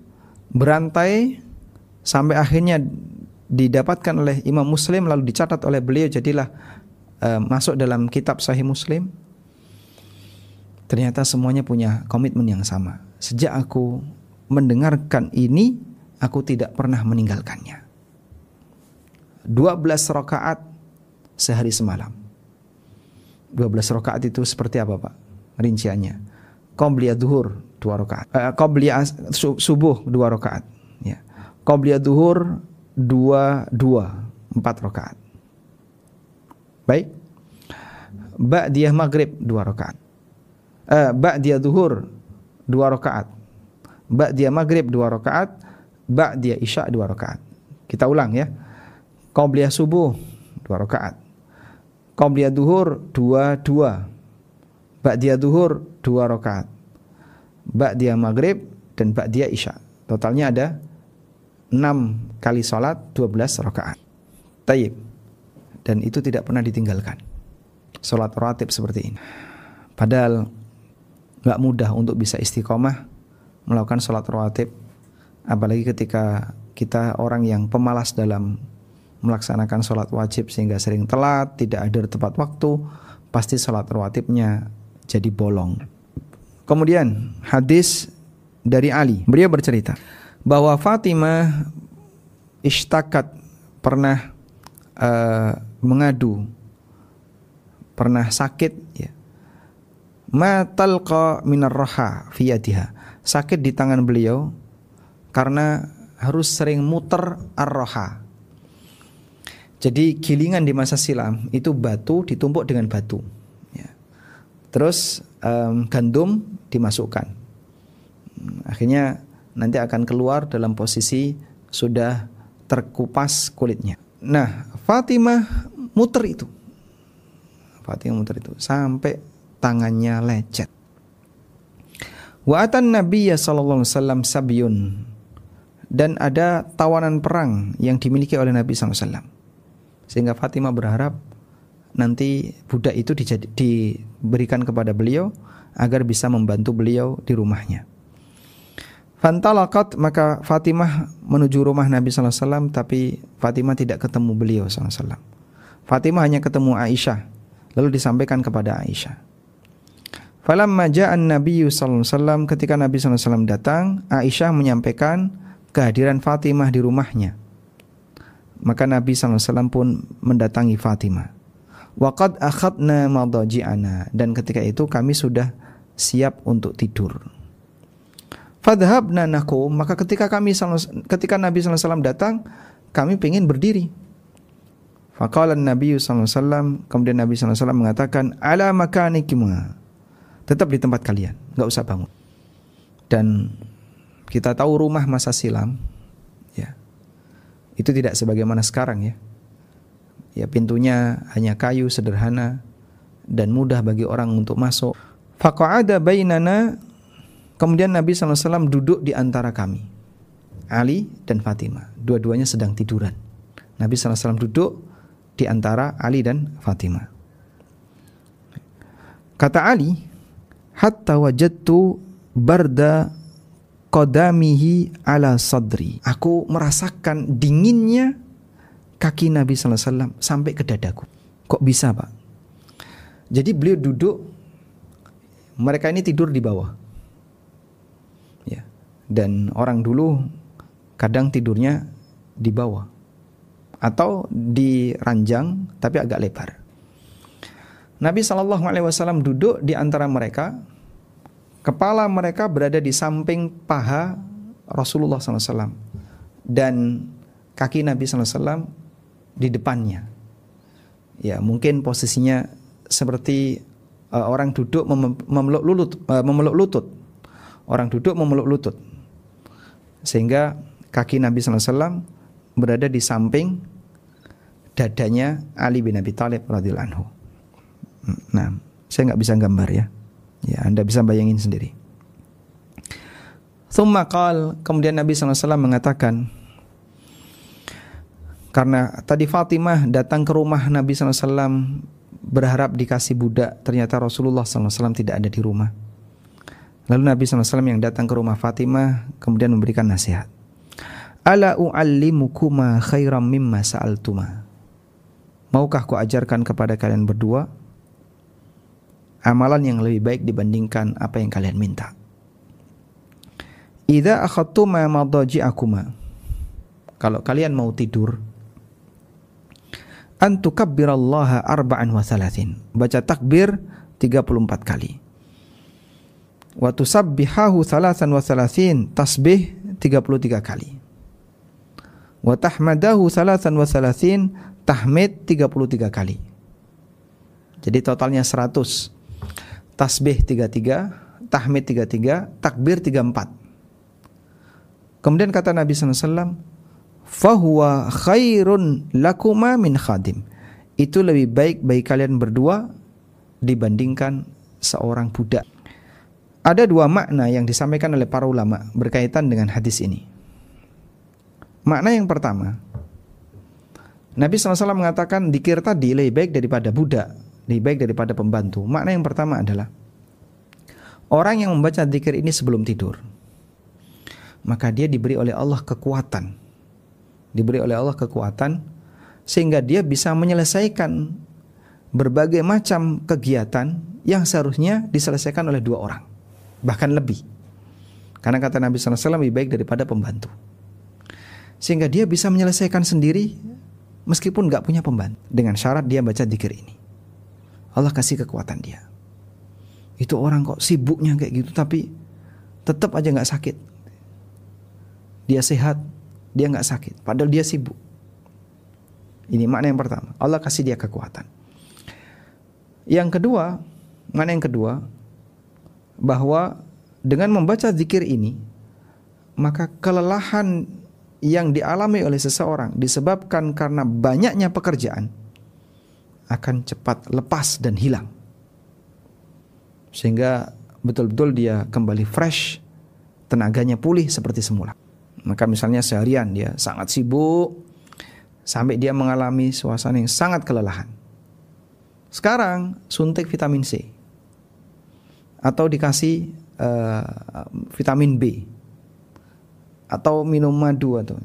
berantai sampai akhirnya didapatkan oleh Imam Muslim lalu dicatat oleh beliau jadilah uh, masuk dalam kitab Sahih Muslim. Ternyata semuanya punya komitmen yang sama. Sejak aku mendengarkan ini, aku tidak pernah meninggalkannya. 12 rakaat sehari semalam. 12 rakaat itu seperti apa, Pak? Rinciannya. Qobliyah duhur 2 rakaat. Uh, Qobliyah subuh 2 rakaat Qobliyah duhur dua dua empat rakaat. Baik. Ba'diyah maghrib dua rakaat. Eh, ba'diyah duhur dua rakaat. Ba'diyah maghrib dua rakaat. Ba'diyah isya dua rakaat. Kita ulang ya. Qobliyah subuh dua rakaat. Qobliyah duhur dua dua. Ba'diyah duhur dua rakaat. Ba'diyah maghrib dan ba'diyah isya. Totalnya ada 6 kali sholat 12 rakaat. Taib. Dan itu tidak pernah ditinggalkan. Sholat rawatib seperti ini. Padahal nggak mudah untuk bisa istiqomah melakukan sholat rawatib. Apalagi ketika kita orang yang pemalas dalam melaksanakan sholat wajib sehingga sering telat, tidak ada tepat waktu, pasti sholat rawatibnya jadi bolong. Kemudian hadis dari Ali, beliau bercerita, bahwa Fatimah istakat pernah uh, mengadu pernah sakit ya. Ma talqa minar raha fi yadiha. Sakit di tangan beliau karena harus sering muter ar-raha jadi gilingan di masa silam itu batu ditumpuk dengan batu ya. terus um, gandum dimasukkan akhirnya nanti akan keluar dalam posisi sudah terkupas kulitnya. Nah, Fatimah muter itu. Fatimah muter itu sampai tangannya lecet. Wa atan Nabiya sallallahu alaihi wasallam dan ada tawanan perang yang dimiliki oleh Nabi SAW. Sehingga Fatimah berharap nanti budak itu dijadi, diberikan kepada beliau agar bisa membantu beliau di rumahnya. Fantalakat maka Fatimah menuju rumah Nabi SAW tapi Fatimah tidak ketemu beliau SAW. Fatimah hanya ketemu Aisyah lalu disampaikan kepada Aisyah. Falamma ja'an Nabi wasallam ketika Nabi wasallam datang, Aisyah menyampaikan kehadiran Fatimah di rumahnya. Maka Nabi wasallam pun mendatangi Fatimah. Waqad akhadna madaji'ana dan ketika itu kami sudah siap untuk tidur. Fadhabna nakum maka ketika kami ketika Nabi wasallam datang, kami ingin berdiri. Faqala Nabi wasallam kemudian Nabi wasallam mengatakan ala makanikima tetap di tempat kalian, nggak usah bangun. Dan kita tahu rumah masa silam, itu tidak sebagaimana sekarang ya. Ya pintunya hanya kayu sederhana dan mudah bagi orang untuk masuk. Faqa'ada bainana Kemudian Nabi SAW duduk di antara kami Ali dan Fatimah Dua-duanya sedang tiduran Nabi SAW duduk di antara Ali dan Fatimah Kata Ali hatta wajadtu barda qadamihi ala sadri. Aku merasakan dinginnya kaki Nabi sallallahu alaihi wasallam sampai ke dadaku. Kok bisa, Pak? Jadi beliau duduk mereka ini tidur di bawah. Ya. Dan orang dulu kadang tidurnya di bawah atau di ranjang tapi agak lebar. Nabi Shallallahu Alaihi Wasallam duduk di antara mereka, kepala mereka berada di samping paha Rasulullah SAW dan kaki Nabi SAW di depannya. Ya mungkin posisinya seperti uh, orang duduk mem memeluk lutut, uh, memeluk lutut. Orang duduk memeluk lutut, sehingga kaki Nabi SAW berada di samping dadanya Ali bin Abi Thalib radhiyallahu anhu. Nah, saya nggak bisa gambar ya. Ya, Anda bisa bayangin sendiri. Thumma qal, kemudian Nabi SAW mengatakan, karena tadi Fatimah datang ke rumah Nabi SAW berharap dikasih budak, ternyata Rasulullah SAW tidak ada di rumah. Lalu Nabi SAW yang datang ke rumah Fatimah kemudian memberikan nasihat. Ala u'allimukuma khairam mimma sa'altuma. Maukah ku ajarkan kepada kalian berdua amalan yang lebih baik dibandingkan apa yang kalian minta. Idza akhadtuma madaji'akuma. Kalau kalian mau tidur, an tukabbirallaha arba'an wa thalathin. Baca takbir 34 kali. Wa tusabbihahu thalathan wa thalathin. Tasbih 33 kali. Wa tahmadahu thalathan wa thalathin. Tahmid 33 kali. Jadi totalnya 100 tasbih 33, tahmid 33, takbir 34. Kemudian kata Nabi SAW, fahuwa khairun lakuma min khadim. Itu lebih baik bagi kalian berdua dibandingkan seorang budak. Ada dua makna yang disampaikan oleh para ulama berkaitan dengan hadis ini. Makna yang pertama, Nabi SAW mengatakan dikir tadi lebih baik daripada budak lebih baik daripada pembantu. Makna yang pertama adalah orang yang membaca zikir ini sebelum tidur, maka dia diberi oleh Allah kekuatan. Diberi oleh Allah kekuatan sehingga dia bisa menyelesaikan berbagai macam kegiatan yang seharusnya diselesaikan oleh dua orang, bahkan lebih. Karena kata Nabi SAW lebih baik daripada pembantu. Sehingga dia bisa menyelesaikan sendiri meskipun nggak punya pembantu dengan syarat dia baca zikir ini. Allah kasih kekuatan dia. Itu orang kok sibuknya kayak gitu tapi tetap aja nggak sakit. Dia sehat, dia nggak sakit. Padahal dia sibuk. Ini makna yang pertama. Allah kasih dia kekuatan. Yang kedua, makna yang kedua, bahwa dengan membaca zikir ini, maka kelelahan yang dialami oleh seseorang disebabkan karena banyaknya pekerjaan, akan cepat lepas dan hilang. Sehingga betul-betul dia kembali fresh, tenaganya pulih seperti semula. Maka misalnya seharian dia sangat sibuk sampai dia mengalami suasana yang sangat kelelahan. Sekarang suntik vitamin C atau dikasih uh, vitamin B atau minum madu atau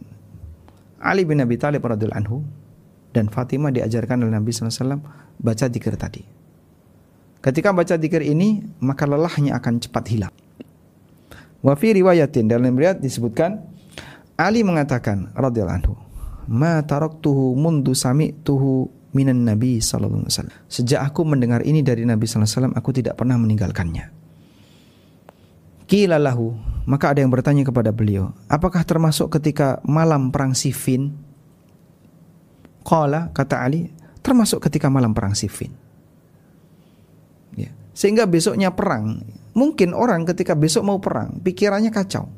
Ali bin Abi Thalib anhu dan Fatimah diajarkan oleh Nabi SAW baca dikir tadi. Ketika baca zikir ini, maka lelahnya akan cepat hilang. Wa fi riwayatin dalam riwayat disebutkan Ali mengatakan radhiyallahu anhu, "Ma taraktuhu mundu sami'tuhu minan Nabi sallallahu alaihi wasallam." Sejak aku mendengar ini dari Nabi sallallahu alaihi wasallam, aku tidak pernah meninggalkannya. Qila lahu, maka ada yang bertanya kepada beliau, apakah termasuk ketika malam perang Siffin? Qala kata Ali, termasuk ketika malam perang Siffin. Ya. Sehingga besoknya perang, mungkin orang ketika besok mau perang, pikirannya kacau.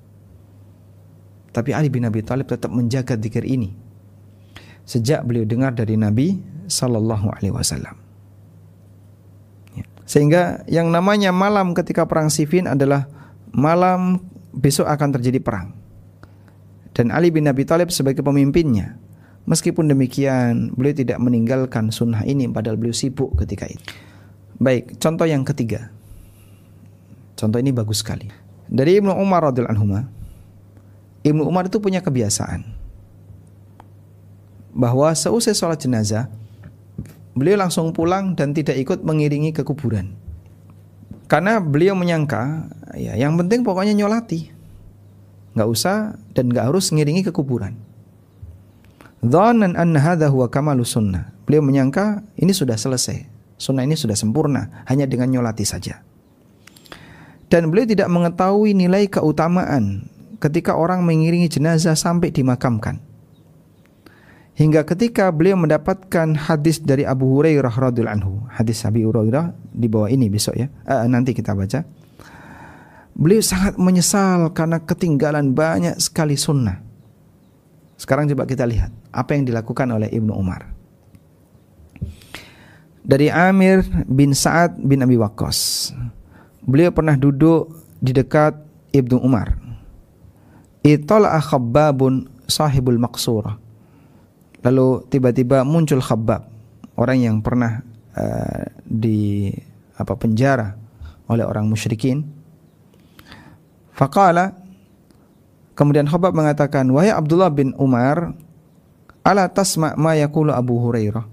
Tapi Ali bin Abi Thalib tetap menjaga zikir ini. Sejak beliau dengar dari Nabi sallallahu alaihi wasallam. Ya. Sehingga yang namanya malam ketika perang Siffin adalah malam besok akan terjadi perang. Dan Ali bin Abi Thalib sebagai pemimpinnya. Meskipun demikian, beliau tidak meninggalkan sunnah ini padahal beliau sibuk ketika itu. Baik, contoh yang ketiga. Contoh ini bagus sekali. Dari Ibnu Umar radhiyallahu anhu, Ibnu Umar itu punya kebiasaan bahwa seusai sholat jenazah, beliau langsung pulang dan tidak ikut mengiringi ke kuburan. Karena beliau menyangka, ya yang penting pokoknya nyolati. Nggak usah dan nggak harus ngiringi ke kuburan. Dhanan anna hadha huwa kamalu sunnah. Beliau menyangka ini sudah selesai. Sunnah ini sudah sempurna hanya dengan nyolati saja. Dan beliau tidak mengetahui nilai keutamaan ketika orang mengiringi jenazah sampai dimakamkan. Hingga ketika beliau mendapatkan hadis dari Abu Hurairah radhiyallahu anhu, hadis Abi Hurairah di bawah ini besok ya. Uh, nanti kita baca. Beliau sangat menyesal karena ketinggalan banyak sekali sunnah. Sekarang coba kita lihat apa yang dilakukan oleh Ibnu Umar. Dari Amir bin Sa'ad bin Abi Waqqas. Beliau pernah duduk di dekat Ibnu Umar. Itala khabbabun sahibul maqsurah. Lalu tiba-tiba muncul Khabbab, orang yang pernah uh, di apa penjara oleh orang musyrikin. Faqala Kemudian Khabbab mengatakan, "Wahai Abdullah bin Umar, ala tasma ma yaqulu Abu Hurairah?"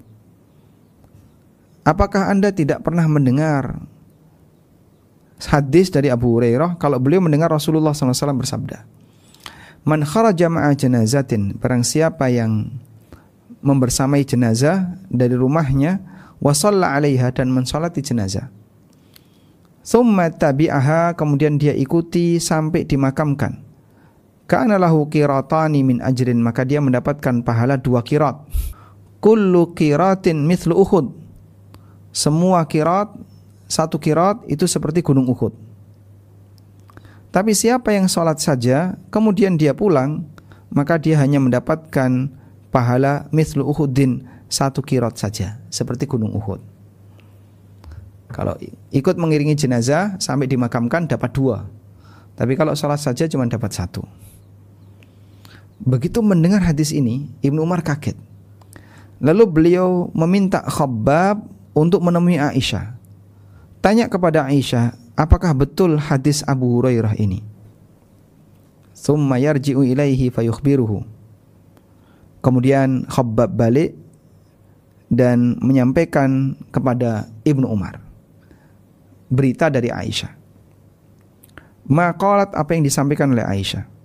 Apakah Anda tidak pernah mendengar hadis dari Abu Hurairah kalau beliau mendengar Rasulullah SAW bersabda, "Man kharaja ma'a janazatin, barang siapa yang membersamai jenazah dari rumahnya wa 'alaiha dan mensolati jenazah." Thumma tabi'aha kemudian dia ikuti sampai dimakamkan Kana lahu qiratani min ajrin maka dia mendapatkan pahala dua kirat. Kullu kiratin mithlu Uhud. Semua kirat satu kirat itu seperti gunung Uhud. Tapi siapa yang sholat saja kemudian dia pulang maka dia hanya mendapatkan pahala mithlu Uhudin satu kirat saja seperti gunung Uhud. Kalau ikut mengiringi jenazah sampai dimakamkan dapat dua. Tapi kalau sholat saja cuma dapat satu. Begitu mendengar hadis ini, Ibnu Umar kaget. Lalu beliau meminta Khabbab untuk menemui Aisyah. Tanya kepada Aisyah, apakah betul hadis Abu Hurairah ini? Thumma yarji'u ilaihi fayukhbiruhu. Kemudian Khabbab balik dan menyampaikan kepada Ibnu Umar berita dari Aisyah. Maqalat apa yang disampaikan oleh Aisyah.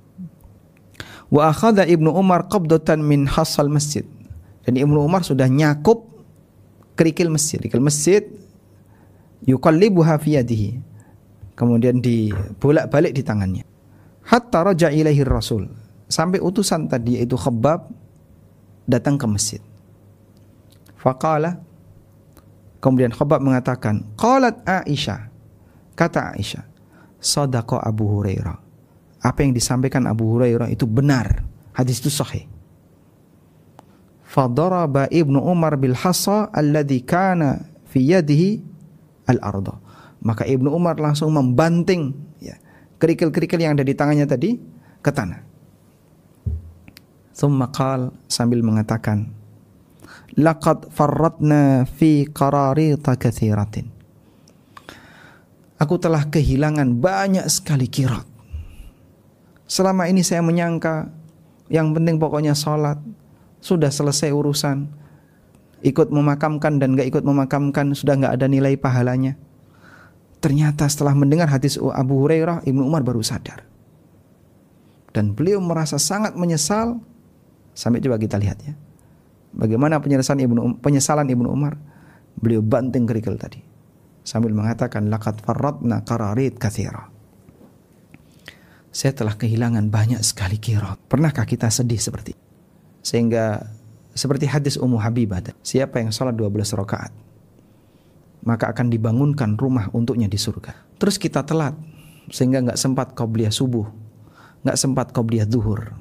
Wa akhadha Ibnu Umar qabdatan min hasal masjid. Dan Ibnu Umar sudah nyakup kerikil masjid. Kerikil masjid yuqallibuha fi yadihi. Kemudian dibolak-balik di tangannya. Hatta raja ilaihi Rasul. Sampai utusan tadi yaitu Khabbab datang ke masjid. Faqala Kemudian Khabbab mengatakan, "Qalat Aisyah." Kata Aisyah, "Sadaqa Abu Hurairah." Apa yang disampaikan Abu Hurairah itu benar. Hadis itu sahih. Fadaraba Ibnu Umar bil hasa alladhi kana fi yadihi al arda. Maka Ibnu Umar langsung membanting ya, kerikil-kerikil yang ada di tangannya tadi ke tanah. Thumma qal sambil mengatakan, Laqad farratna fi qararita kathiratin. Aku telah kehilangan banyak sekali kirat Selama ini saya menyangka yang penting pokoknya sholat. Sudah selesai urusan. Ikut memakamkan dan gak ikut memakamkan sudah gak ada nilai pahalanya. ternyata setelah mendengar hadis Abu Hurairah, Ibnu Umar baru sadar. Dan beliau merasa sangat menyesal. Sampai coba kita lihat ya. Bagaimana penyesalan Ibnu um, penyesalan Ibnu Umar? Beliau banting kerikil tadi sambil mengatakan laqad farratna qararit katsira. Saya telah kehilangan banyak sekali kirat. Pernahkah kita sedih seperti Sehingga seperti hadis Ummu Habibah, siapa yang sholat 12 rakaat maka akan dibangunkan rumah untuknya di surga. Terus kita telat sehingga nggak sempat qobliyah subuh, nggak sempat qobliyah duhur.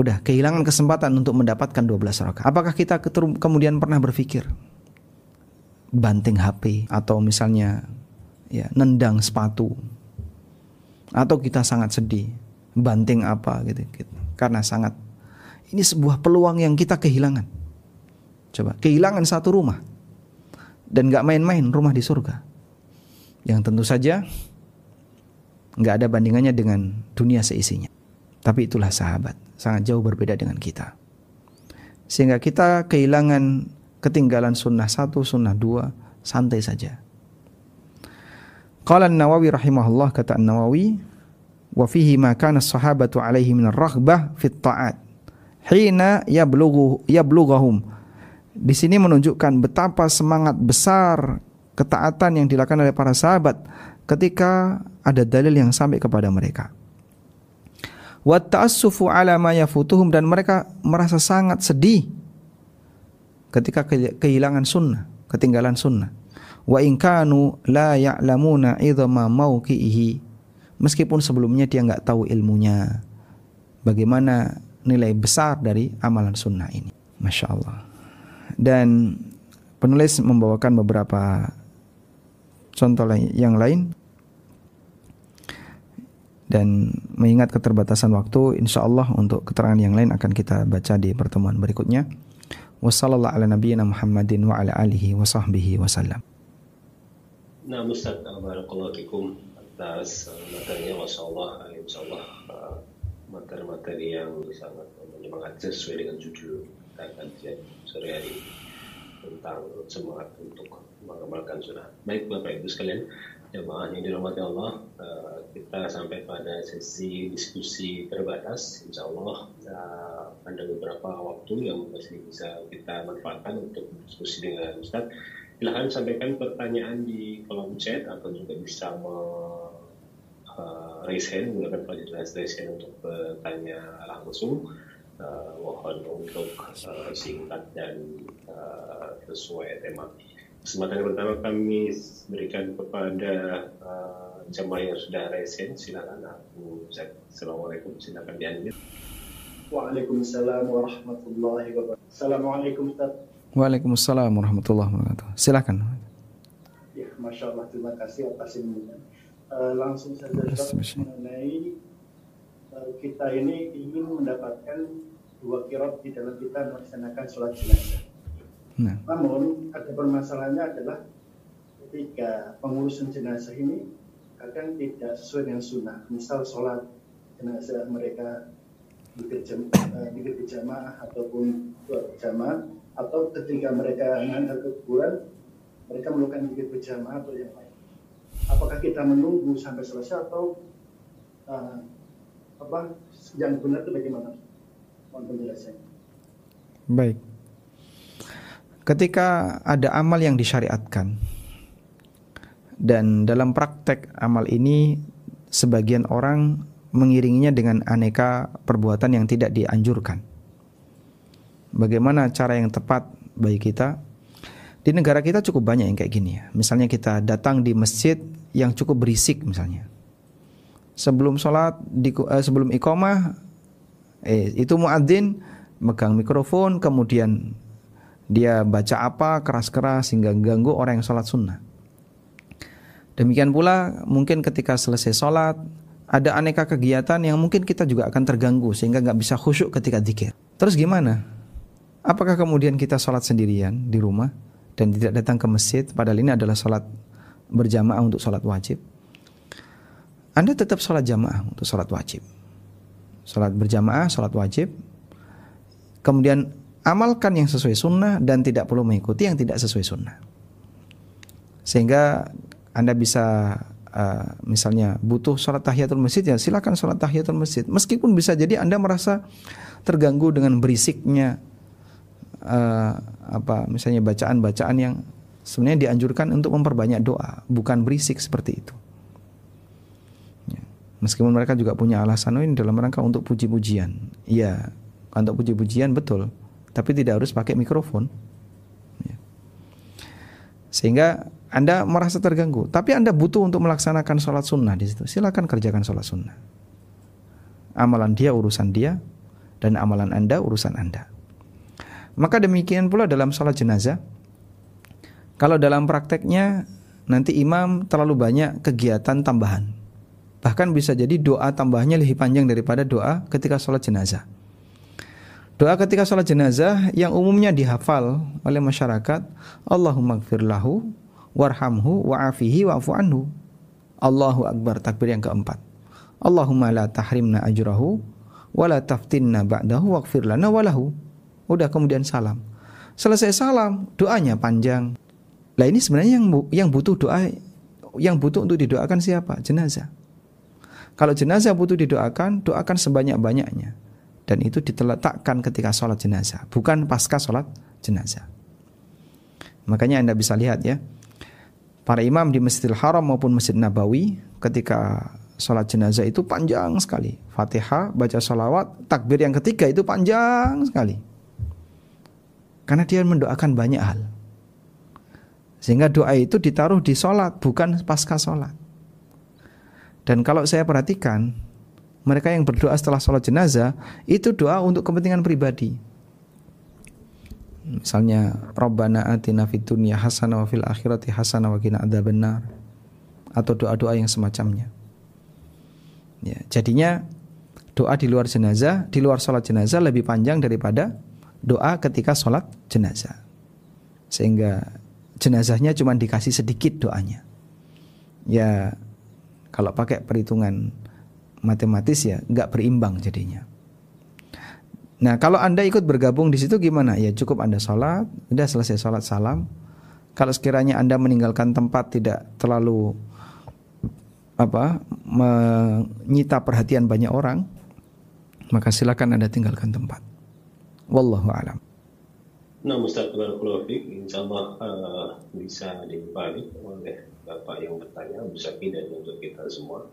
Udah kehilangan kesempatan untuk mendapatkan 12 rakaat. Apakah kita kemudian pernah berpikir banting HP atau misalnya ya nendang sepatu atau kita sangat sedih banting apa gitu, gitu karena sangat ini sebuah peluang yang kita kehilangan. Coba kehilangan satu rumah dan nggak main-main rumah di surga. Yang tentu saja nggak ada bandingannya dengan dunia seisinya. Tapi itulah sahabat, sangat jauh berbeda dengan kita. Sehingga kita kehilangan ketinggalan sunnah satu, sunnah dua, santai saja. Qala nawawi rahimahullah kata nawawi wa fihi ma kana sahabatu alaihi min ar-raghbah fi taat hina yablughu yablughahum di sini menunjukkan betapa semangat besar ketaatan yang dilakukan oleh para sahabat ketika ada dalil yang sampai kepada mereka. Wa ta'assufu ala ma yafutuhum dan mereka merasa sangat sedih ketika kehilangan sunnah, ketinggalan sunnah. Wa in kanu la ya'lamuna idhama mauqihi meskipun sebelumnya dia nggak tahu ilmunya. Bagaimana nilai besar dari amalan sunnah ini. Masya Allah. Dan penulis membawakan beberapa contoh yang lain. Dan mengingat keterbatasan waktu insya Allah untuk keterangan yang lain akan kita baca di pertemuan berikutnya. Wassalamualaikum ala nabiyyina Muhammadin wa ala alihi wa sahbihi wasallam Nah Ustaz, Barakallahu Fikum atas materinya Masya Allah, Insya Allah uh, materi-materi yang sangat menyemangati sesuai dengan judul kita kajian sore hari tentang semangat untuk mengamalkan sunnah. Baik Bapak Ibu sekalian, jemaah yang dirahmati Allah, eh, kita sampai pada sesi diskusi terbatas. Insya Allah eh, ada beberapa waktu yang masih bisa kita manfaatkan untuk diskusi dengan Ustaz. Silahkan sampaikan pertanyaan di kolom chat atau juga bisa me, uh, raise hand menggunakan fasilitas raise hand untuk bertanya langsung uh, mohon untuk uh, singkat dan sesuai tema. Kesempatan yang pertama kami berikan kepada uh, jemaah yang sudah resen. Silakan aku Assalamualaikum. Silakan diambil. Waalaikumsalam warahmatullahi wabarakatuh. Assalamualaikum Ustaz. Waalaikumsalam warahmatullahi wabarakatuh. Silakan. Ya, masya Allah terima kasih atas ini. Uh, langsung saja mengenai uh, kita ini ingin mendapatkan dua kirot di dalam kita melaksanakan sholat jenazah. Nah. Namun ada permasalahannya adalah ketika pengurusan jenazah ini kadang tidak sesuai dengan sunnah. Misal sholat jenazah mereka di berjamaah ataupun dua berjamaah atau ketika mereka mengangkat ke kuburan mereka melakukan zikir berjamaah atau yang lain. Apakah kita menunggu sampai selesai atau uh, apa yang benar itu bagaimana? Baik. Ketika ada amal yang disyariatkan dan dalam praktek amal ini sebagian orang mengiringinya dengan aneka perbuatan yang tidak dianjurkan. Bagaimana cara yang tepat bagi kita? Di negara kita cukup banyak yang kayak gini ya. Misalnya kita datang di masjid yang cukup berisik misalnya. Sebelum sholat, di, eh, sebelum iqomah Eh, itu muadzin megang mikrofon kemudian dia baca apa keras-keras sehingga ganggu orang yang sholat sunnah. Demikian pula mungkin ketika selesai sholat ada aneka kegiatan yang mungkin kita juga akan terganggu sehingga nggak bisa khusyuk ketika zikir. Terus gimana? Apakah kemudian kita sholat sendirian di rumah dan tidak datang ke masjid padahal ini adalah sholat berjamaah untuk sholat wajib? Anda tetap sholat jamaah untuk sholat wajib. Salat berjamaah, salat wajib. Kemudian amalkan yang sesuai sunnah dan tidak perlu mengikuti yang tidak sesuai sunnah. Sehingga Anda bisa uh, misalnya butuh sholat tahiyatul masjid ya silakan sholat tahiyatul masjid. Meskipun bisa jadi Anda merasa terganggu dengan berisiknya uh, apa misalnya bacaan-bacaan yang sebenarnya dianjurkan untuk memperbanyak doa, bukan berisik seperti itu. Ya. Meskipun mereka juga punya alasan oh ini dalam rangka untuk puji-pujian. Iya, untuk puji-pujian betul, tapi tidak harus pakai mikrofon. Ya. Sehingga Anda merasa terganggu, tapi Anda butuh untuk melaksanakan sholat sunnah di situ. Silakan kerjakan sholat sunnah. Amalan dia urusan dia, dan amalan Anda urusan Anda. Maka demikian pula dalam sholat jenazah. Kalau dalam prakteknya nanti imam terlalu banyak kegiatan tambahan. Bahkan bisa jadi doa tambahnya lebih panjang daripada doa ketika sholat jenazah. Doa ketika sholat jenazah yang umumnya dihafal oleh masyarakat, Allahumma gfir lahu, warhamhu, wa'afihi, wa'afu anhu. Allahu Akbar, takbir yang keempat. Allahumma la tahrimna ajrahu, wa la taftinna ba'dahu, waghfir lana walahu. Udah kemudian salam. Selesai salam, doanya panjang. Lah ini sebenarnya yang yang butuh doa yang butuh untuk didoakan siapa? Jenazah. Kalau jenazah butuh didoakan, doakan sebanyak-banyaknya dan itu diteletakkan ketika sholat jenazah, bukan pasca sholat jenazah. Makanya Anda bisa lihat ya, para imam di Masjidil Haram maupun Masjid Nabawi ketika sholat jenazah itu panjang sekali. Fatihah, baca sholawat, takbir yang ketiga itu panjang sekali. Karena dia mendoakan banyak hal. Sehingga doa itu ditaruh di sholat, bukan pasca sholat. Dan kalau saya perhatikan, mereka yang berdoa setelah sholat jenazah itu doa untuk kepentingan pribadi. Misalnya Rabbana atina fid dunya hasanah wa fil akhirati hasanah wa qina adzabannar atau doa-doa yang semacamnya. Ya, jadinya doa di luar jenazah, di luar sholat jenazah lebih panjang daripada doa ketika sholat jenazah. Sehingga jenazahnya cuma dikasih sedikit doanya. Ya kalau pakai perhitungan matematis ya nggak berimbang jadinya. Nah kalau anda ikut bergabung di situ gimana? Ya cukup anda sholat, udah selesai sholat salam. Kalau sekiranya anda meninggalkan tempat tidak terlalu apa menyita perhatian banyak orang, maka silakan anda tinggalkan tempat. Wallahu a'lam. Nah, Ustaz Barakulofik, insya Allah uh, bisa dibalik oleh Bapak yang bertanya, bisa pindah untuk kita semua.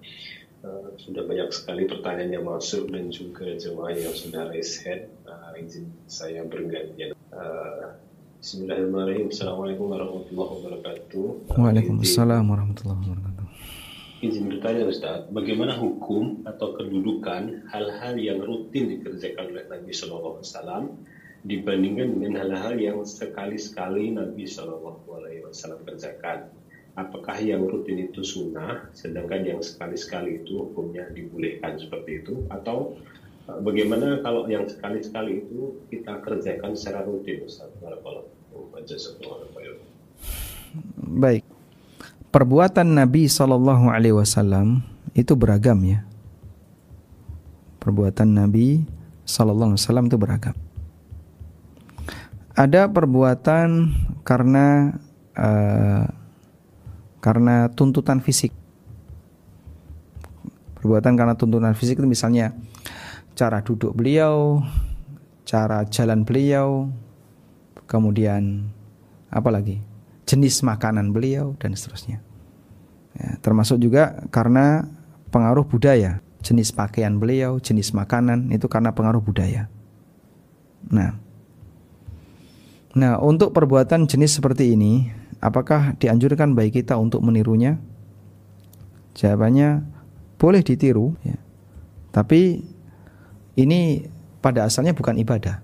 Uh, sudah banyak sekali pertanyaan yang masuk dan juga jemaah yang sudah raise hand. Uh, izin saya bergantian. Uh, Bismillahirrahmanirrahim. Assalamualaikum warahmatullahi wabarakatuh. Waalaikumsalam warahmatullahi wabarakatuh. Izin bertanya Ustaz, bagaimana hukum atau kedudukan hal-hal yang rutin dikerjakan oleh Nabi Shallallahu Alaihi Wasallam dibandingkan dengan hal-hal yang sekali-sekali Nabi Shallallahu Alaihi Wasallam kerjakan? apakah yang rutin itu sunnah, sedangkan yang sekali-sekali itu hukumnya dibolehkan seperti itu, atau uh, bagaimana kalau yang sekali-sekali itu kita kerjakan secara rutin, Ustaz? Baik, perbuatan Nabi Shallallahu Alaihi Wasallam itu beragam ya. Perbuatan Nabi Shallallahu Alaihi Wasallam itu beragam. Ada perbuatan karena uh, karena tuntutan fisik. Perbuatan karena tuntutan fisik itu misalnya cara duduk beliau, cara jalan beliau, kemudian apa lagi? Jenis makanan beliau dan seterusnya. Ya, termasuk juga karena pengaruh budaya, jenis pakaian beliau, jenis makanan itu karena pengaruh budaya. Nah, nah untuk perbuatan jenis seperti ini Apakah dianjurkan bagi kita untuk menirunya? Jawabannya boleh ditiru ya. Tapi ini pada asalnya bukan ibadah.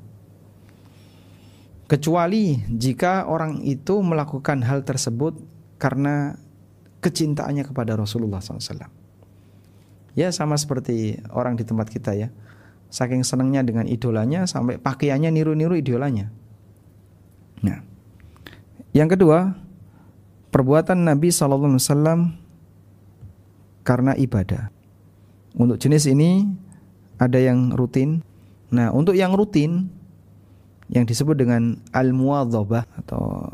Kecuali jika orang itu melakukan hal tersebut karena kecintaannya kepada Rasulullah SAW. Ya sama seperti orang di tempat kita ya. Saking senangnya dengan idolanya sampai pakaiannya niru-niru idolanya. Nah, yang kedua, perbuatan Nabi SAW karena ibadah. Untuk jenis ini ada yang rutin. Nah, untuk yang rutin yang disebut dengan al-muwadhabah atau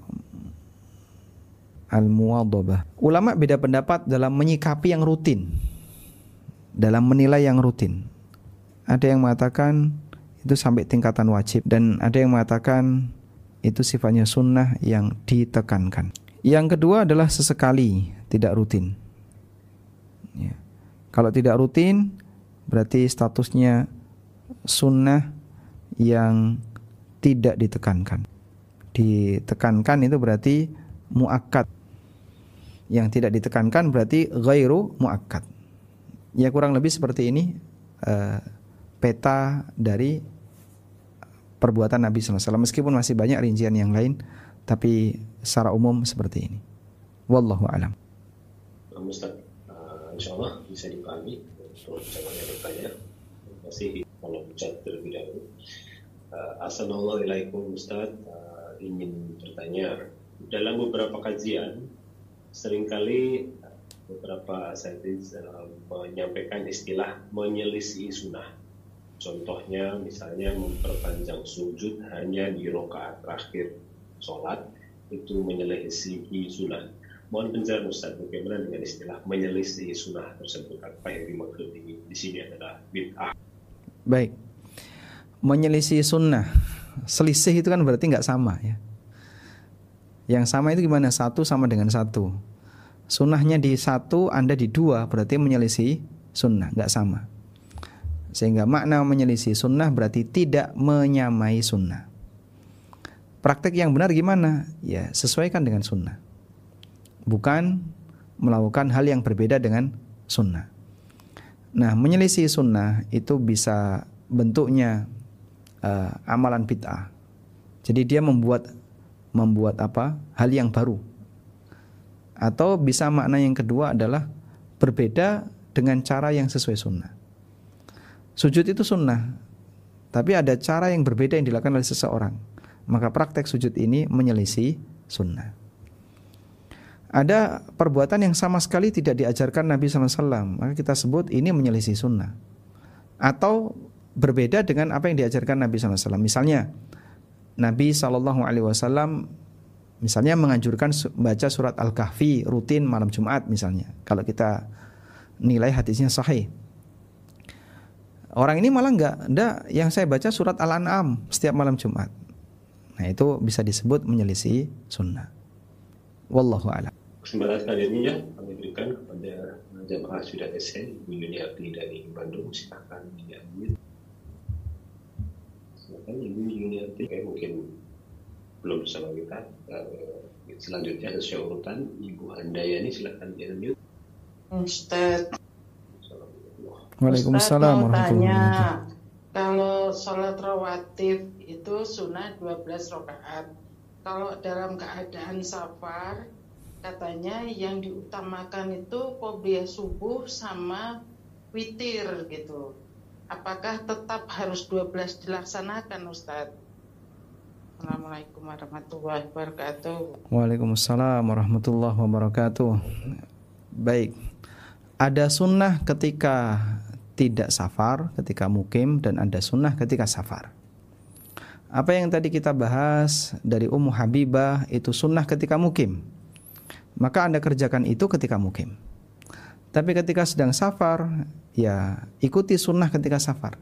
Al-muwadhabah. Ulama beda pendapat dalam menyikapi yang rutin. Dalam menilai yang rutin. Ada yang mengatakan itu sampai tingkatan wajib dan ada yang mengatakan itu sifatnya sunnah yang ditekankan. Yang kedua adalah sesekali, tidak rutin. Ya. Kalau tidak rutin, berarti statusnya sunnah yang tidak ditekankan. Ditekankan itu berarti muakkad yang tidak ditekankan berarti ghairu muakkad. Ya kurang lebih seperti ini uh, peta dari perbuatan Nabi SAW meskipun masih banyak rincian yang lain tapi secara umum seperti ini. Wallahu alam. Ustaz, uh, insya Allah bisa dipahami untuk bertanya. Terima kasih kalau ucap terlebih dahulu. Uh, Assalamualaikum Ustaz, uh, ingin bertanya dalam beberapa kajian sering kali beberapa saintis uh, menyampaikan istilah menyelisih sunnah. Contohnya misalnya memperpanjang sujud hanya di rokaat terakhir sholat itu menyelisih sunnah. Mohon penjelasan Ustaz bagaimana dengan istilah menyelisih sunnah tersebut apa yang dimaksud di, di sini adalah bid'ah. Baik, menyelisih sunnah, selisih itu kan berarti nggak sama ya. Yang sama itu gimana? Satu sama dengan satu. Sunnahnya di satu, Anda di dua, berarti menyelisih sunnah, nggak sama. Sehingga makna menyelisih sunnah berarti tidak menyamai sunnah. Praktek yang benar gimana? Ya, sesuaikan dengan sunnah. Bukan melakukan hal yang berbeda dengan sunnah. Nah, menyelisih sunnah itu bisa bentuknya uh, amalan bid'ah. Jadi dia membuat membuat apa? hal yang baru. Atau bisa makna yang kedua adalah berbeda dengan cara yang sesuai sunnah. Sujud itu sunnah, tapi ada cara yang berbeda yang dilakukan oleh seseorang. Maka praktek sujud ini menyelisih sunnah. Ada perbuatan yang sama sekali tidak diajarkan Nabi SAW, maka kita sebut ini menyelisih sunnah. Atau berbeda dengan apa yang diajarkan Nabi SAW. Misalnya, Nabi Wasallam misalnya menganjurkan baca surat Al-Kahfi rutin malam Jumat misalnya. Kalau kita nilai hadisnya sahih. Orang ini malah enggak, enggak yang saya baca surat Al-An'am setiap malam Jumat. Nah, itu bisa disebut menyelisih sunnah. Wallahu a'lam. Kesempatan kali ini ya kami berikan kepada jamaah sudah SN dari Bandung. Silakan diambil Ibu Yuniati kayak mungkin belum bersama kita. Uh, selanjutnya sesuai urutan Ibu Handayani silakan diambil Ustaz. Waalaikumsalam tanya kalau sholat rawatib itu sunnah 12 rakaat. Kalau dalam keadaan safar katanya yang diutamakan itu qobliyah subuh sama witir gitu apakah tetap harus 12 dilaksanakan Ustadz? Assalamualaikum warahmatullahi wabarakatuh. Waalaikumsalam warahmatullahi wabarakatuh. Baik. Ada sunnah ketika tidak safar, ketika mukim dan ada sunnah ketika safar. Apa yang tadi kita bahas dari Ummu Habibah itu sunnah ketika mukim. Maka Anda kerjakan itu ketika mukim. Tapi ketika sedang safar, ya ikuti sunnah ketika safar.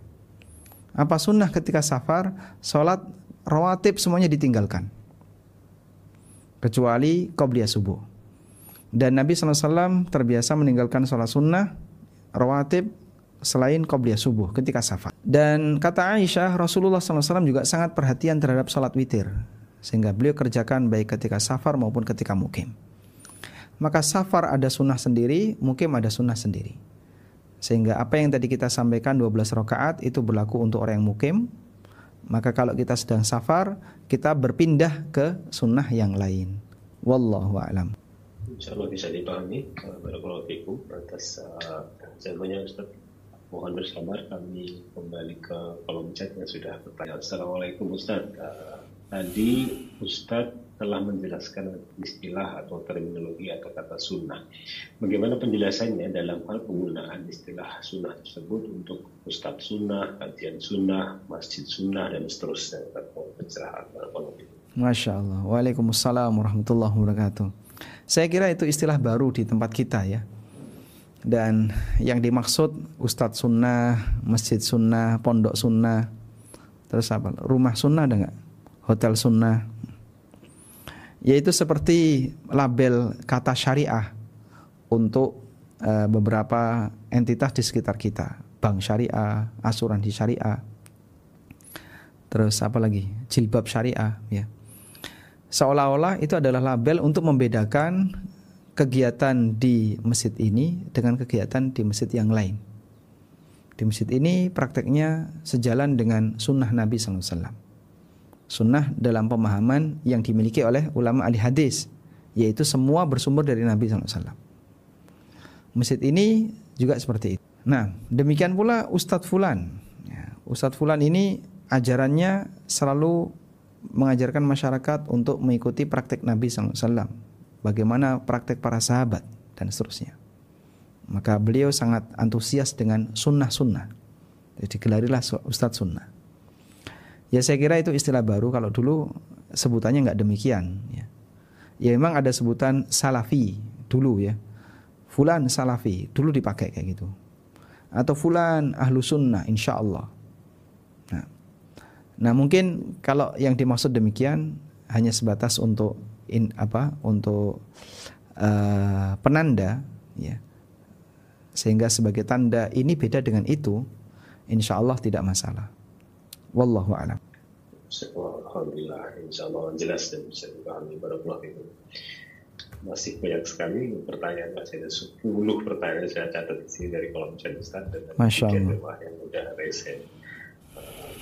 Apa sunnah ketika safar? Sholat rawatib semuanya ditinggalkan. Kecuali qobliyah subuh. Dan Nabi SAW terbiasa meninggalkan sholat sunnah, rawatib, selain qobliyah subuh ketika safar. Dan kata Aisyah, Rasulullah SAW juga sangat perhatian terhadap sholat witir. Sehingga beliau kerjakan baik ketika safar maupun ketika mukim. Maka safar ada sunnah sendiri, mukim ada sunnah sendiri. Sehingga apa yang tadi kita sampaikan 12 rakaat itu berlaku untuk orang yang mukim. Maka kalau kita sedang safar, kita berpindah ke sunnah yang lain. Wallahu a'lam. Insyaallah bisa dipahami. Barakallahu fikum atas uh, jawabannya Ustaz. Mohon bersabar kami kembali ke kolom chat yang sudah bertanya. Assalamualaikum Ustaz. Uh, tadi Ustaz telah menjelaskan istilah atau terminologi atau kata sunnah. Bagaimana penjelasannya dalam hal penggunaan istilah sunnah tersebut untuk ustadz sunnah, kajian sunnah, masjid sunnah, dan seterusnya. Masya Allah. Waalaikumsalam warahmatullahi wabarakatuh. Saya kira itu istilah baru di tempat kita ya. Dan yang dimaksud Ustadz Sunnah, Masjid Sunnah, Pondok Sunnah, terus apa? Rumah Sunnah ada nggak? Hotel Sunnah. Yaitu seperti label kata syariah untuk uh, beberapa entitas di sekitar kita, bank syariah, asuransi syariah, terus apa lagi? Jilbab syariah, ya seolah-olah itu adalah label untuk membedakan kegiatan di masjid ini dengan kegiatan di masjid yang lain. Di masjid ini prakteknya sejalan dengan sunnah Nabi SAW. Sunnah dalam pemahaman yang dimiliki oleh ulama ahli hadis, yaitu semua bersumber dari Nabi SAW. Masjid ini juga seperti itu. Nah, demikian pula Ustadz Fulan. Ya, Ustadz Fulan ini ajarannya selalu mengajarkan masyarakat untuk mengikuti praktek Nabi SAW. Bagaimana praktek para sahabat dan seterusnya. Maka beliau sangat antusias dengan sunnah-sunnah. Jadi gelarilah Ustadz Sunnah. Ya saya kira itu istilah baru kalau dulu sebutannya nggak demikian. Ya. ya memang ada sebutan salafi dulu ya. Fulan salafi dulu dipakai kayak gitu. Atau fulan ahlu sunnah insya Allah. Nah, mungkin kalau yang dimaksud demikian hanya sebatas untuk in apa? untuk uh, penanda ya. Sehingga sebagai tanda ini beda dengan itu, insya Allah tidak masalah. Wallahu a'lam. Alhamdulillah, insya Allah jelas dan bisa dipahami. Barakallah itu. Masih banyak sekali pertanyaan, masih ada 10 pertanyaan saya catat di sini dari kolom chat Ustaz dan Masya Allah. yang sudah resen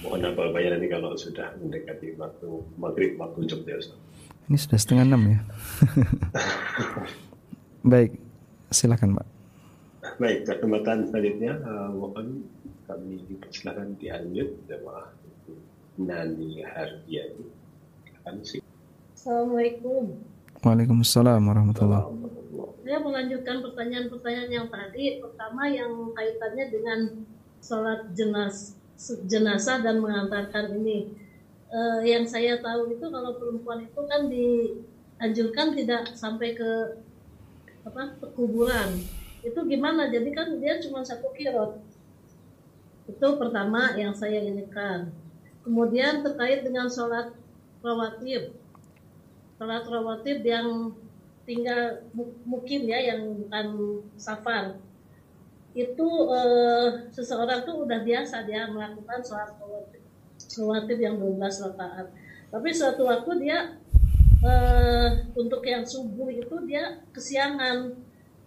mohon apa banyak nanti kalau sudah mendekati waktu maghrib waktu Jogja Ustaz. Ini sudah setengah enam ya. Baik, silakan Pak. Baik, kesempatan selanjutnya uh, mohon kami dipersilakan di unmute jemaah Nani Hardiani. Assalamualaikum. Waalaikumsalam warahmatullahi Saya melanjutkan pertanyaan-pertanyaan yang tadi. Pertama yang kaitannya dengan sholat jenas jenazah dan mengantarkan ini. Uh, yang saya tahu itu kalau perempuan itu kan dianjurkan tidak sampai ke apa kuburan. Itu gimana? Jadi kan dia cuma satu kirot. Itu pertama yang saya inikan. Kemudian terkait dengan sholat rawatib. Sholat rawatib yang tinggal mungkin ya yang bukan safar itu uh, seseorang tuh udah biasa dia melakukan sholat rawatib yang 12 rakaat. Tapi suatu waktu dia uh, untuk yang subuh itu dia kesiangan.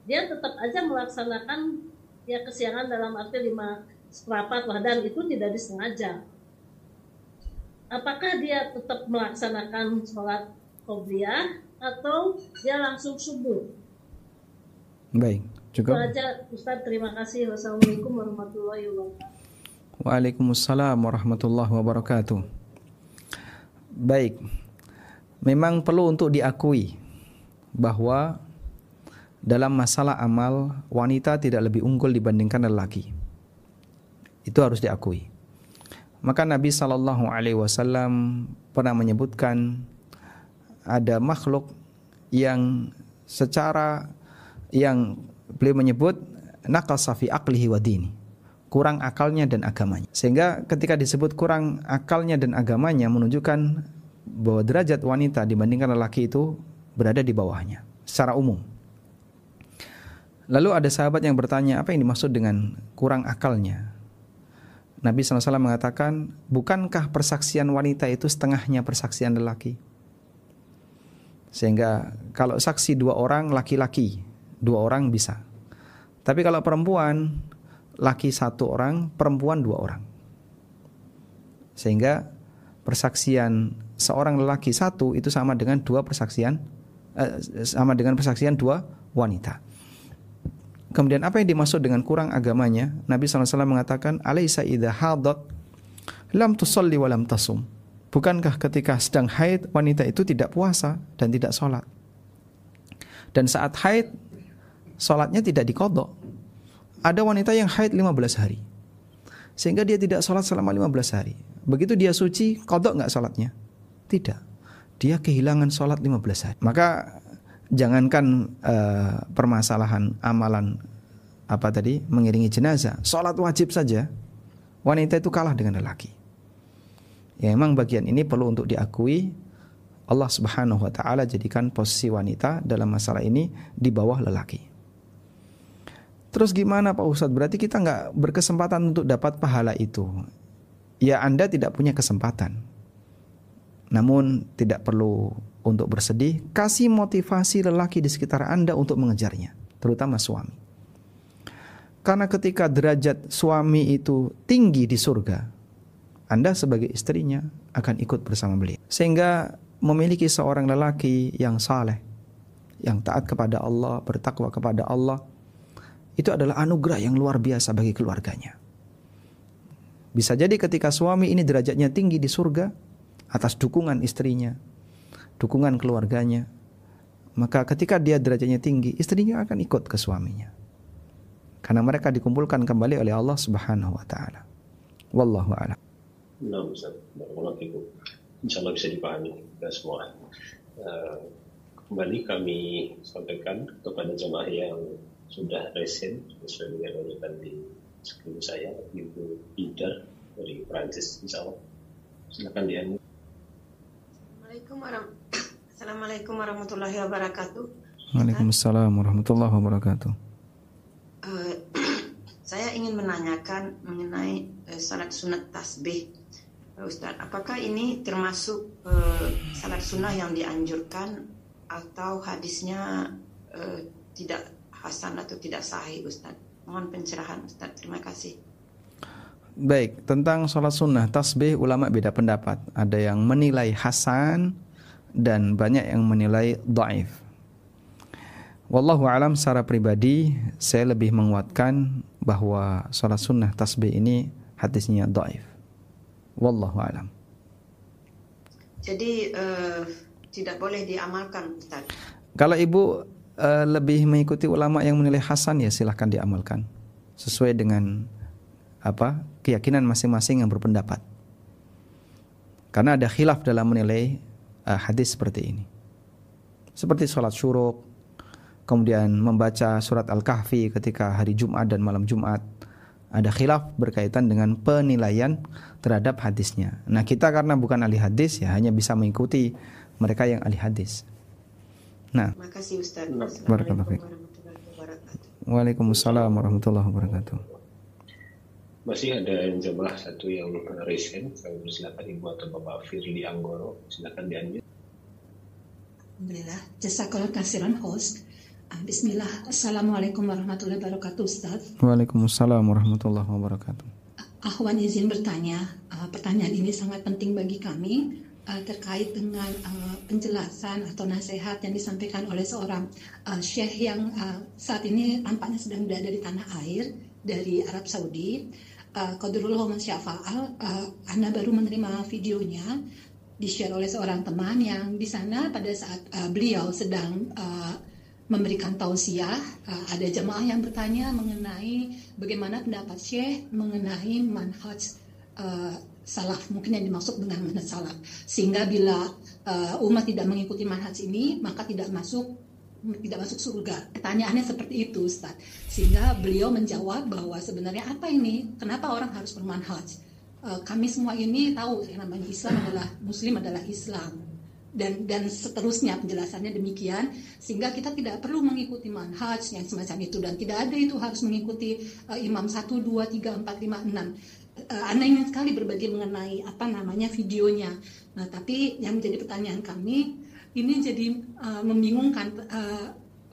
Dia tetap aja melaksanakan ya kesiangan dalam arti lima seperempat lah dan itu tidak disengaja. Apakah dia tetap melaksanakan sholat qobliyah atau dia langsung subuh? Baik. Cukup. aja Ustaz, terima kasih. Wassalamualaikum warahmatullahi wabarakatuh. Waalaikumsalam warahmatullahi wabarakatuh. Baik. Memang perlu untuk diakui bahwa dalam masalah amal wanita tidak lebih unggul dibandingkan lelaki. Itu harus diakui. Maka Nabi Shallallahu Alaihi Wasallam pernah menyebutkan ada makhluk yang secara yang beliau menyebut naqasa fi aqlihi wa dini. Kurang akalnya dan agamanya. Sehingga ketika disebut kurang akalnya dan agamanya menunjukkan bahwa derajat wanita dibandingkan lelaki itu berada di bawahnya secara umum. Lalu ada sahabat yang bertanya apa yang dimaksud dengan kurang akalnya Nabi SAW mengatakan bukankah persaksian wanita itu setengahnya persaksian lelaki sehingga kalau saksi dua orang laki-laki dua orang bisa. Tapi kalau perempuan, laki satu orang, perempuan dua orang. Sehingga persaksian seorang lelaki satu itu sama dengan dua persaksian eh, sama dengan persaksian dua wanita. Kemudian apa yang dimaksud dengan kurang agamanya? Nabi SAW mengatakan, Alaysa idha hadat lam tusalli wa lam tasum. Bukankah ketika sedang haid wanita itu tidak puasa dan tidak sholat? Dan saat haid sholatnya tidak dikodok. Ada wanita yang haid 15 hari. Sehingga dia tidak sholat selama 15 hari. Begitu dia suci, kodok nggak sholatnya? Tidak. Dia kehilangan sholat 15 hari. Maka jangankan uh, permasalahan amalan apa tadi mengiringi jenazah, sholat wajib saja wanita itu kalah dengan lelaki. Ya memang bagian ini perlu untuk diakui Allah Subhanahu wa taala jadikan posisi wanita dalam masalah ini di bawah lelaki. Terus gimana Pak Ustadz? Berarti kita nggak berkesempatan untuk dapat pahala itu. Ya Anda tidak punya kesempatan. Namun tidak perlu untuk bersedih, kasih motivasi lelaki di sekitar Anda untuk mengejarnya, terutama suami. Karena ketika derajat suami itu tinggi di surga, Anda sebagai istrinya akan ikut bersama beliau. Sehingga memiliki seorang lelaki yang saleh, yang taat kepada Allah, bertakwa kepada Allah, itu adalah anugerah yang luar biasa bagi keluarganya. Bisa jadi ketika suami ini derajatnya tinggi di surga atas dukungan istrinya, dukungan keluarganya, maka ketika dia derajatnya tinggi, istrinya akan ikut ke suaminya. Karena mereka dikumpulkan kembali oleh Allah Subhanahu wa taala. Wallahu a'lam. Nah, Insya Allah bisa dipahami kita semua. Uh, kembali kami sampaikan kepada jemaah yang sudah resin sesuai dengan urutan di sekeliling saya, Ibu Ida dari Prancis, Insya Allah. Silakan Dian. Assalamualaikum warahmatullahi Assalamualaikum warahmatullahi wabarakatuh. Waalaikumsalam warahmatullahi wabarakatuh. Uh, saya ingin menanyakan mengenai uh, salat sunat tasbih, uh, Ustaz. Apakah ini termasuk uh, salat sunnah yang dianjurkan atau hadisnya uh, tidak hasan atau tidak sahih, Ustaz? Mohon pencerahan, Ustaz. Terima kasih. Baik, tentang sholat sunnah tasbih ulama beda pendapat. Ada yang menilai hasan dan banyak yang menilai daif. Wallahu alam secara pribadi saya lebih menguatkan bahwa sholat sunnah tasbih ini hadisnya daif. Wallahu alam. Jadi uh, tidak boleh diamalkan Ustaz. Kalau ibu uh, lebih mengikuti ulama yang menilai hasan ya silahkan diamalkan sesuai dengan apa keyakinan masing-masing yang berpendapat. Karena ada khilaf dalam menilai uh, hadis seperti ini. Seperti sholat syuruk, kemudian membaca surat Al-Kahfi ketika hari Jumat dan malam Jumat. Ada khilaf berkaitan dengan penilaian terhadap hadisnya. Nah kita karena bukan ahli hadis ya hanya bisa mengikuti mereka yang ahli hadis. Nah, Terima kasih Ustaz. Waalaikumsalam warahmatullahi wabarakatuh. Masih ada yang jemaah satu yang resen, kami persilakan Ibu atau Bapak Firly Anggoro, silakan dianjur. Alhamdulillah, jazakallah kasiran host. Ah, bismillah, Assalamualaikum warahmatullahi wabarakatuh Ustaz. Waalaikumsalam warahmatullahi wabarakatuh. Ahwan izin bertanya, uh, pertanyaan ini sangat penting bagi kami uh, terkait dengan uh, penjelasan atau nasihat yang disampaikan oleh seorang uh, syekh yang uh, saat ini tampaknya sedang berada di tanah air dari Arab Saudi uh, Qadirullah Syafa'al uh, Anda baru menerima videonya di-share oleh seorang teman yang di sana pada saat uh, beliau sedang uh, memberikan tausiah. Uh, ada jemaah yang bertanya mengenai bagaimana pendapat Syekh mengenai manhaj uh, salaf mungkin yang dimaksud dengan manhaj salaf. Sehingga bila uh, umat tidak mengikuti manhaj ini maka tidak masuk tidak masuk surga. Pertanyaannya seperti itu, Ustaz. Sehingga beliau menjawab bahwa sebenarnya apa ini? Kenapa orang harus bermanhaj? Uh, kami semua ini tahu yang namanya Islam adalah Muslim adalah Islam dan dan seterusnya penjelasannya demikian sehingga kita tidak perlu mengikuti manhaj yang semacam itu dan tidak ada itu harus mengikuti uh, imam 1 2 3 4 5 6 uh, Anda ingin sekali berbagi mengenai apa namanya videonya. Nah, tapi yang menjadi pertanyaan kami ini jadi uh, membingungkan uh,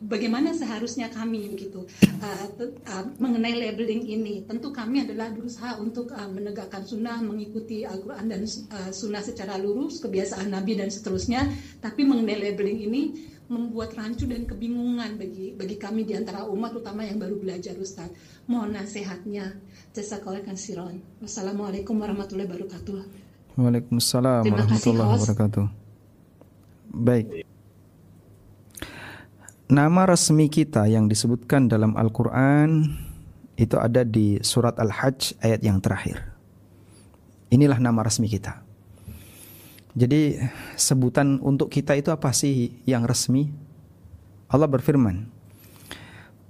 bagaimana seharusnya kami begitu uh, uh, mengenai labeling ini. Tentu kami adalah berusaha untuk uh, menegakkan sunnah, mengikuti Al-Quran dan uh, sunnah secara lurus, kebiasaan Nabi dan seterusnya. Tapi mengenai labeling ini membuat rancu dan kebingungan bagi bagi kami di antara umat, terutama yang baru belajar Ustaz. Mohon nasihatnya. Jazakallah siron. Wassalamualaikum warahmatullahi wabarakatuh. Waalaikumsalam warahmatullahi wabarakatuh. Baik. Nama resmi kita yang disebutkan dalam Al-Quran itu ada di surat Al-Hajj ayat yang terakhir. Inilah nama resmi kita. Jadi sebutan untuk kita itu apa sih yang resmi? Allah berfirman,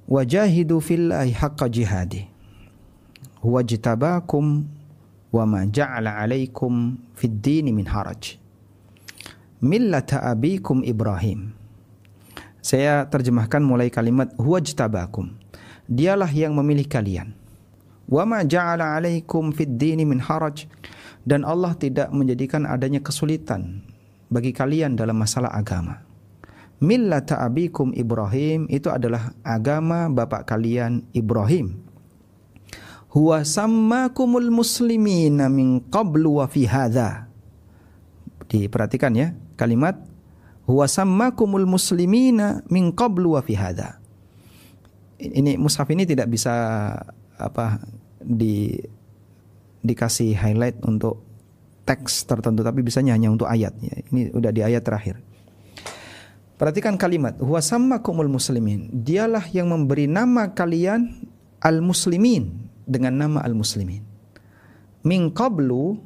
"Wajahidu fillahi haqqa jihadi. Huwa jitabakum wa ma ja'ala 'alaikum fid dini min haraj." Millata abikum Ibrahim. Saya terjemahkan mulai kalimat huwa jitabakum. Dialah yang memilih kalian. Wa ma ja'ala 'alaikum fid min haraj. Dan Allah tidak menjadikan adanya kesulitan bagi kalian dalam masalah agama millata abikum Ibrahim itu adalah agama bapak kalian Ibrahim. Huwa sammakumul muslimina min qablu wa fi hadha. Diperhatikan ya kalimat huwa sammakumul muslimina min qablu wa fi hadha. Ini mushaf ini tidak bisa apa di dikasih highlight untuk teks tertentu tapi bisanya hanya untuk ayat ya. Ini udah di ayat terakhir. Perhatikan kalimat huwa sammakumul muslimin. Dialah yang memberi nama kalian al-muslimin dengan nama al-muslimin. Min qablu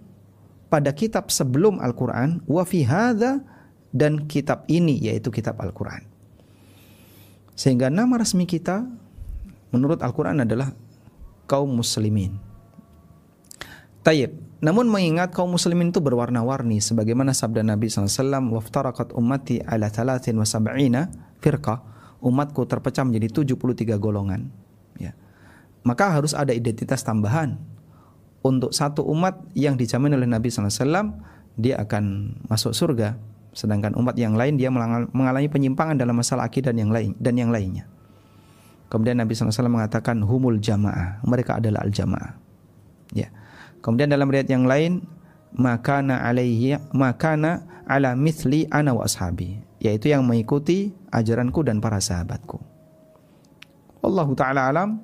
pada kitab sebelum Al-Qur'an wa fi dan kitab ini yaitu kitab Al-Qur'an. Sehingga nama resmi kita menurut Al-Qur'an adalah kaum muslimin. Tayyib, namun mengingat kaum muslimin itu berwarna-warni sebagaimana sabda Nabi SAW waftarakat ummati ala thalathin wa sab'ina firqa umatku terpecah menjadi 73 golongan ya. maka harus ada identitas tambahan untuk satu umat yang dijamin oleh Nabi SAW dia akan masuk surga. Sedangkan umat yang lain dia mengalami penyimpangan dalam masalah akidah dan yang lain dan yang lainnya. Kemudian Nabi SAW mengatakan humul jamaah. Mereka adalah al jamaah ya. Kemudian dalam riwayat yang lain makana alaihi makana ala mithli ana wa ashabi. Yaitu yang mengikuti ajaranku dan para sahabatku. Allahu taala alam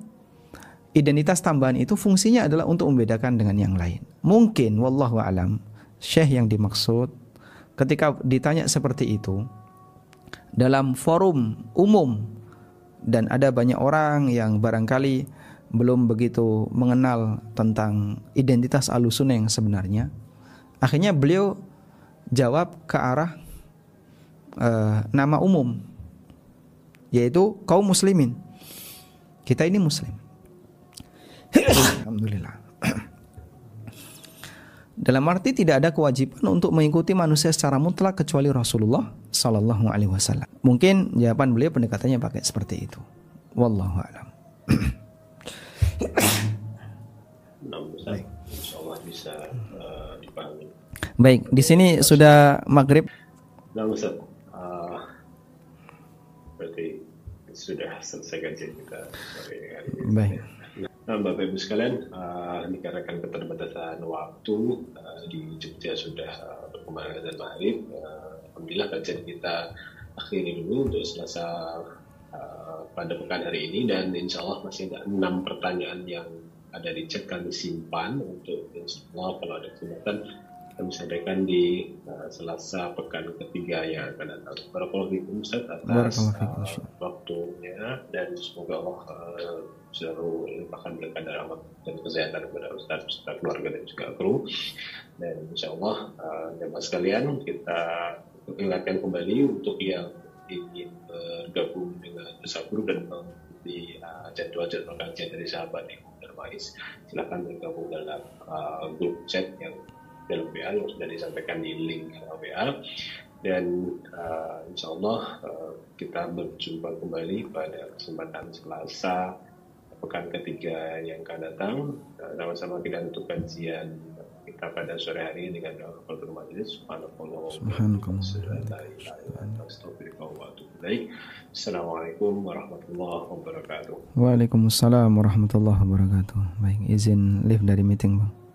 identitas tambahan itu fungsinya adalah untuk membedakan dengan yang lain. Mungkin wallahu alam syekh yang dimaksud ketika ditanya seperti itu dalam forum umum dan ada banyak orang yang barangkali belum begitu mengenal tentang identitas alusuna yang sebenarnya. Akhirnya beliau jawab ke arah uh, nama umum yaitu kaum muslimin. Kita ini muslim. Alhamdulillah. Dalam arti tidak ada kewajiban untuk mengikuti manusia secara mutlak kecuali Rasulullah Sallallahu Alaihi Wasallam. Mungkin jawaban beliau pendekatannya pakai seperti itu. Wallahu a'lam. Baik. bisa uh, dipahami. Baik, di sini sudah maghrib. Nah, Ustaz, uh, berarti sudah selesai kajian kita hari ini. Baik. Nah, Bapak Ibu sekalian, uh, dikarenakan keterbatasan waktu uh, di Jogja sudah uh, berkembang dan maghrib. Alhamdulillah kajian kita akhiri dulu untuk selasa pada pekan hari ini dan insya Allah masih ada enam pertanyaan yang ada di chat kami simpan untuk insya Allah kalau ada kesempatan kami sampaikan di uh, Selasa pekan ketiga yang akan datang. Barakallahu Ustaz atas uh, waktunya dan semoga Allah uh, selalu limpahkan berkah rahmat dan kesehatan kepada Ustaz beserta keluarga dan juga kru. Dan insya Allah uh, sekalian kita ingatkan kembali untuk yang ingin bergabung dengan Bersabur dan mengikuti uh, jadwal-jadwal kajian dari sahabat Ibu Darmais, silakan bergabung dalam uh, grup chat yang dalam WA yang sudah disampaikan di link WA dan uh, insya Allah uh, kita berjumpa kembali pada kesempatan Selasa pekan ketiga yang akan datang. Sama-sama kita untuk kajian kita pada sore hari dengan Al-Qur'an Majelis. Assalamualaikum warahmatullahi wabarakatuh. Waalaikumsalam warahmatullahi wabarakatuh. Baik izin live dari meeting Bang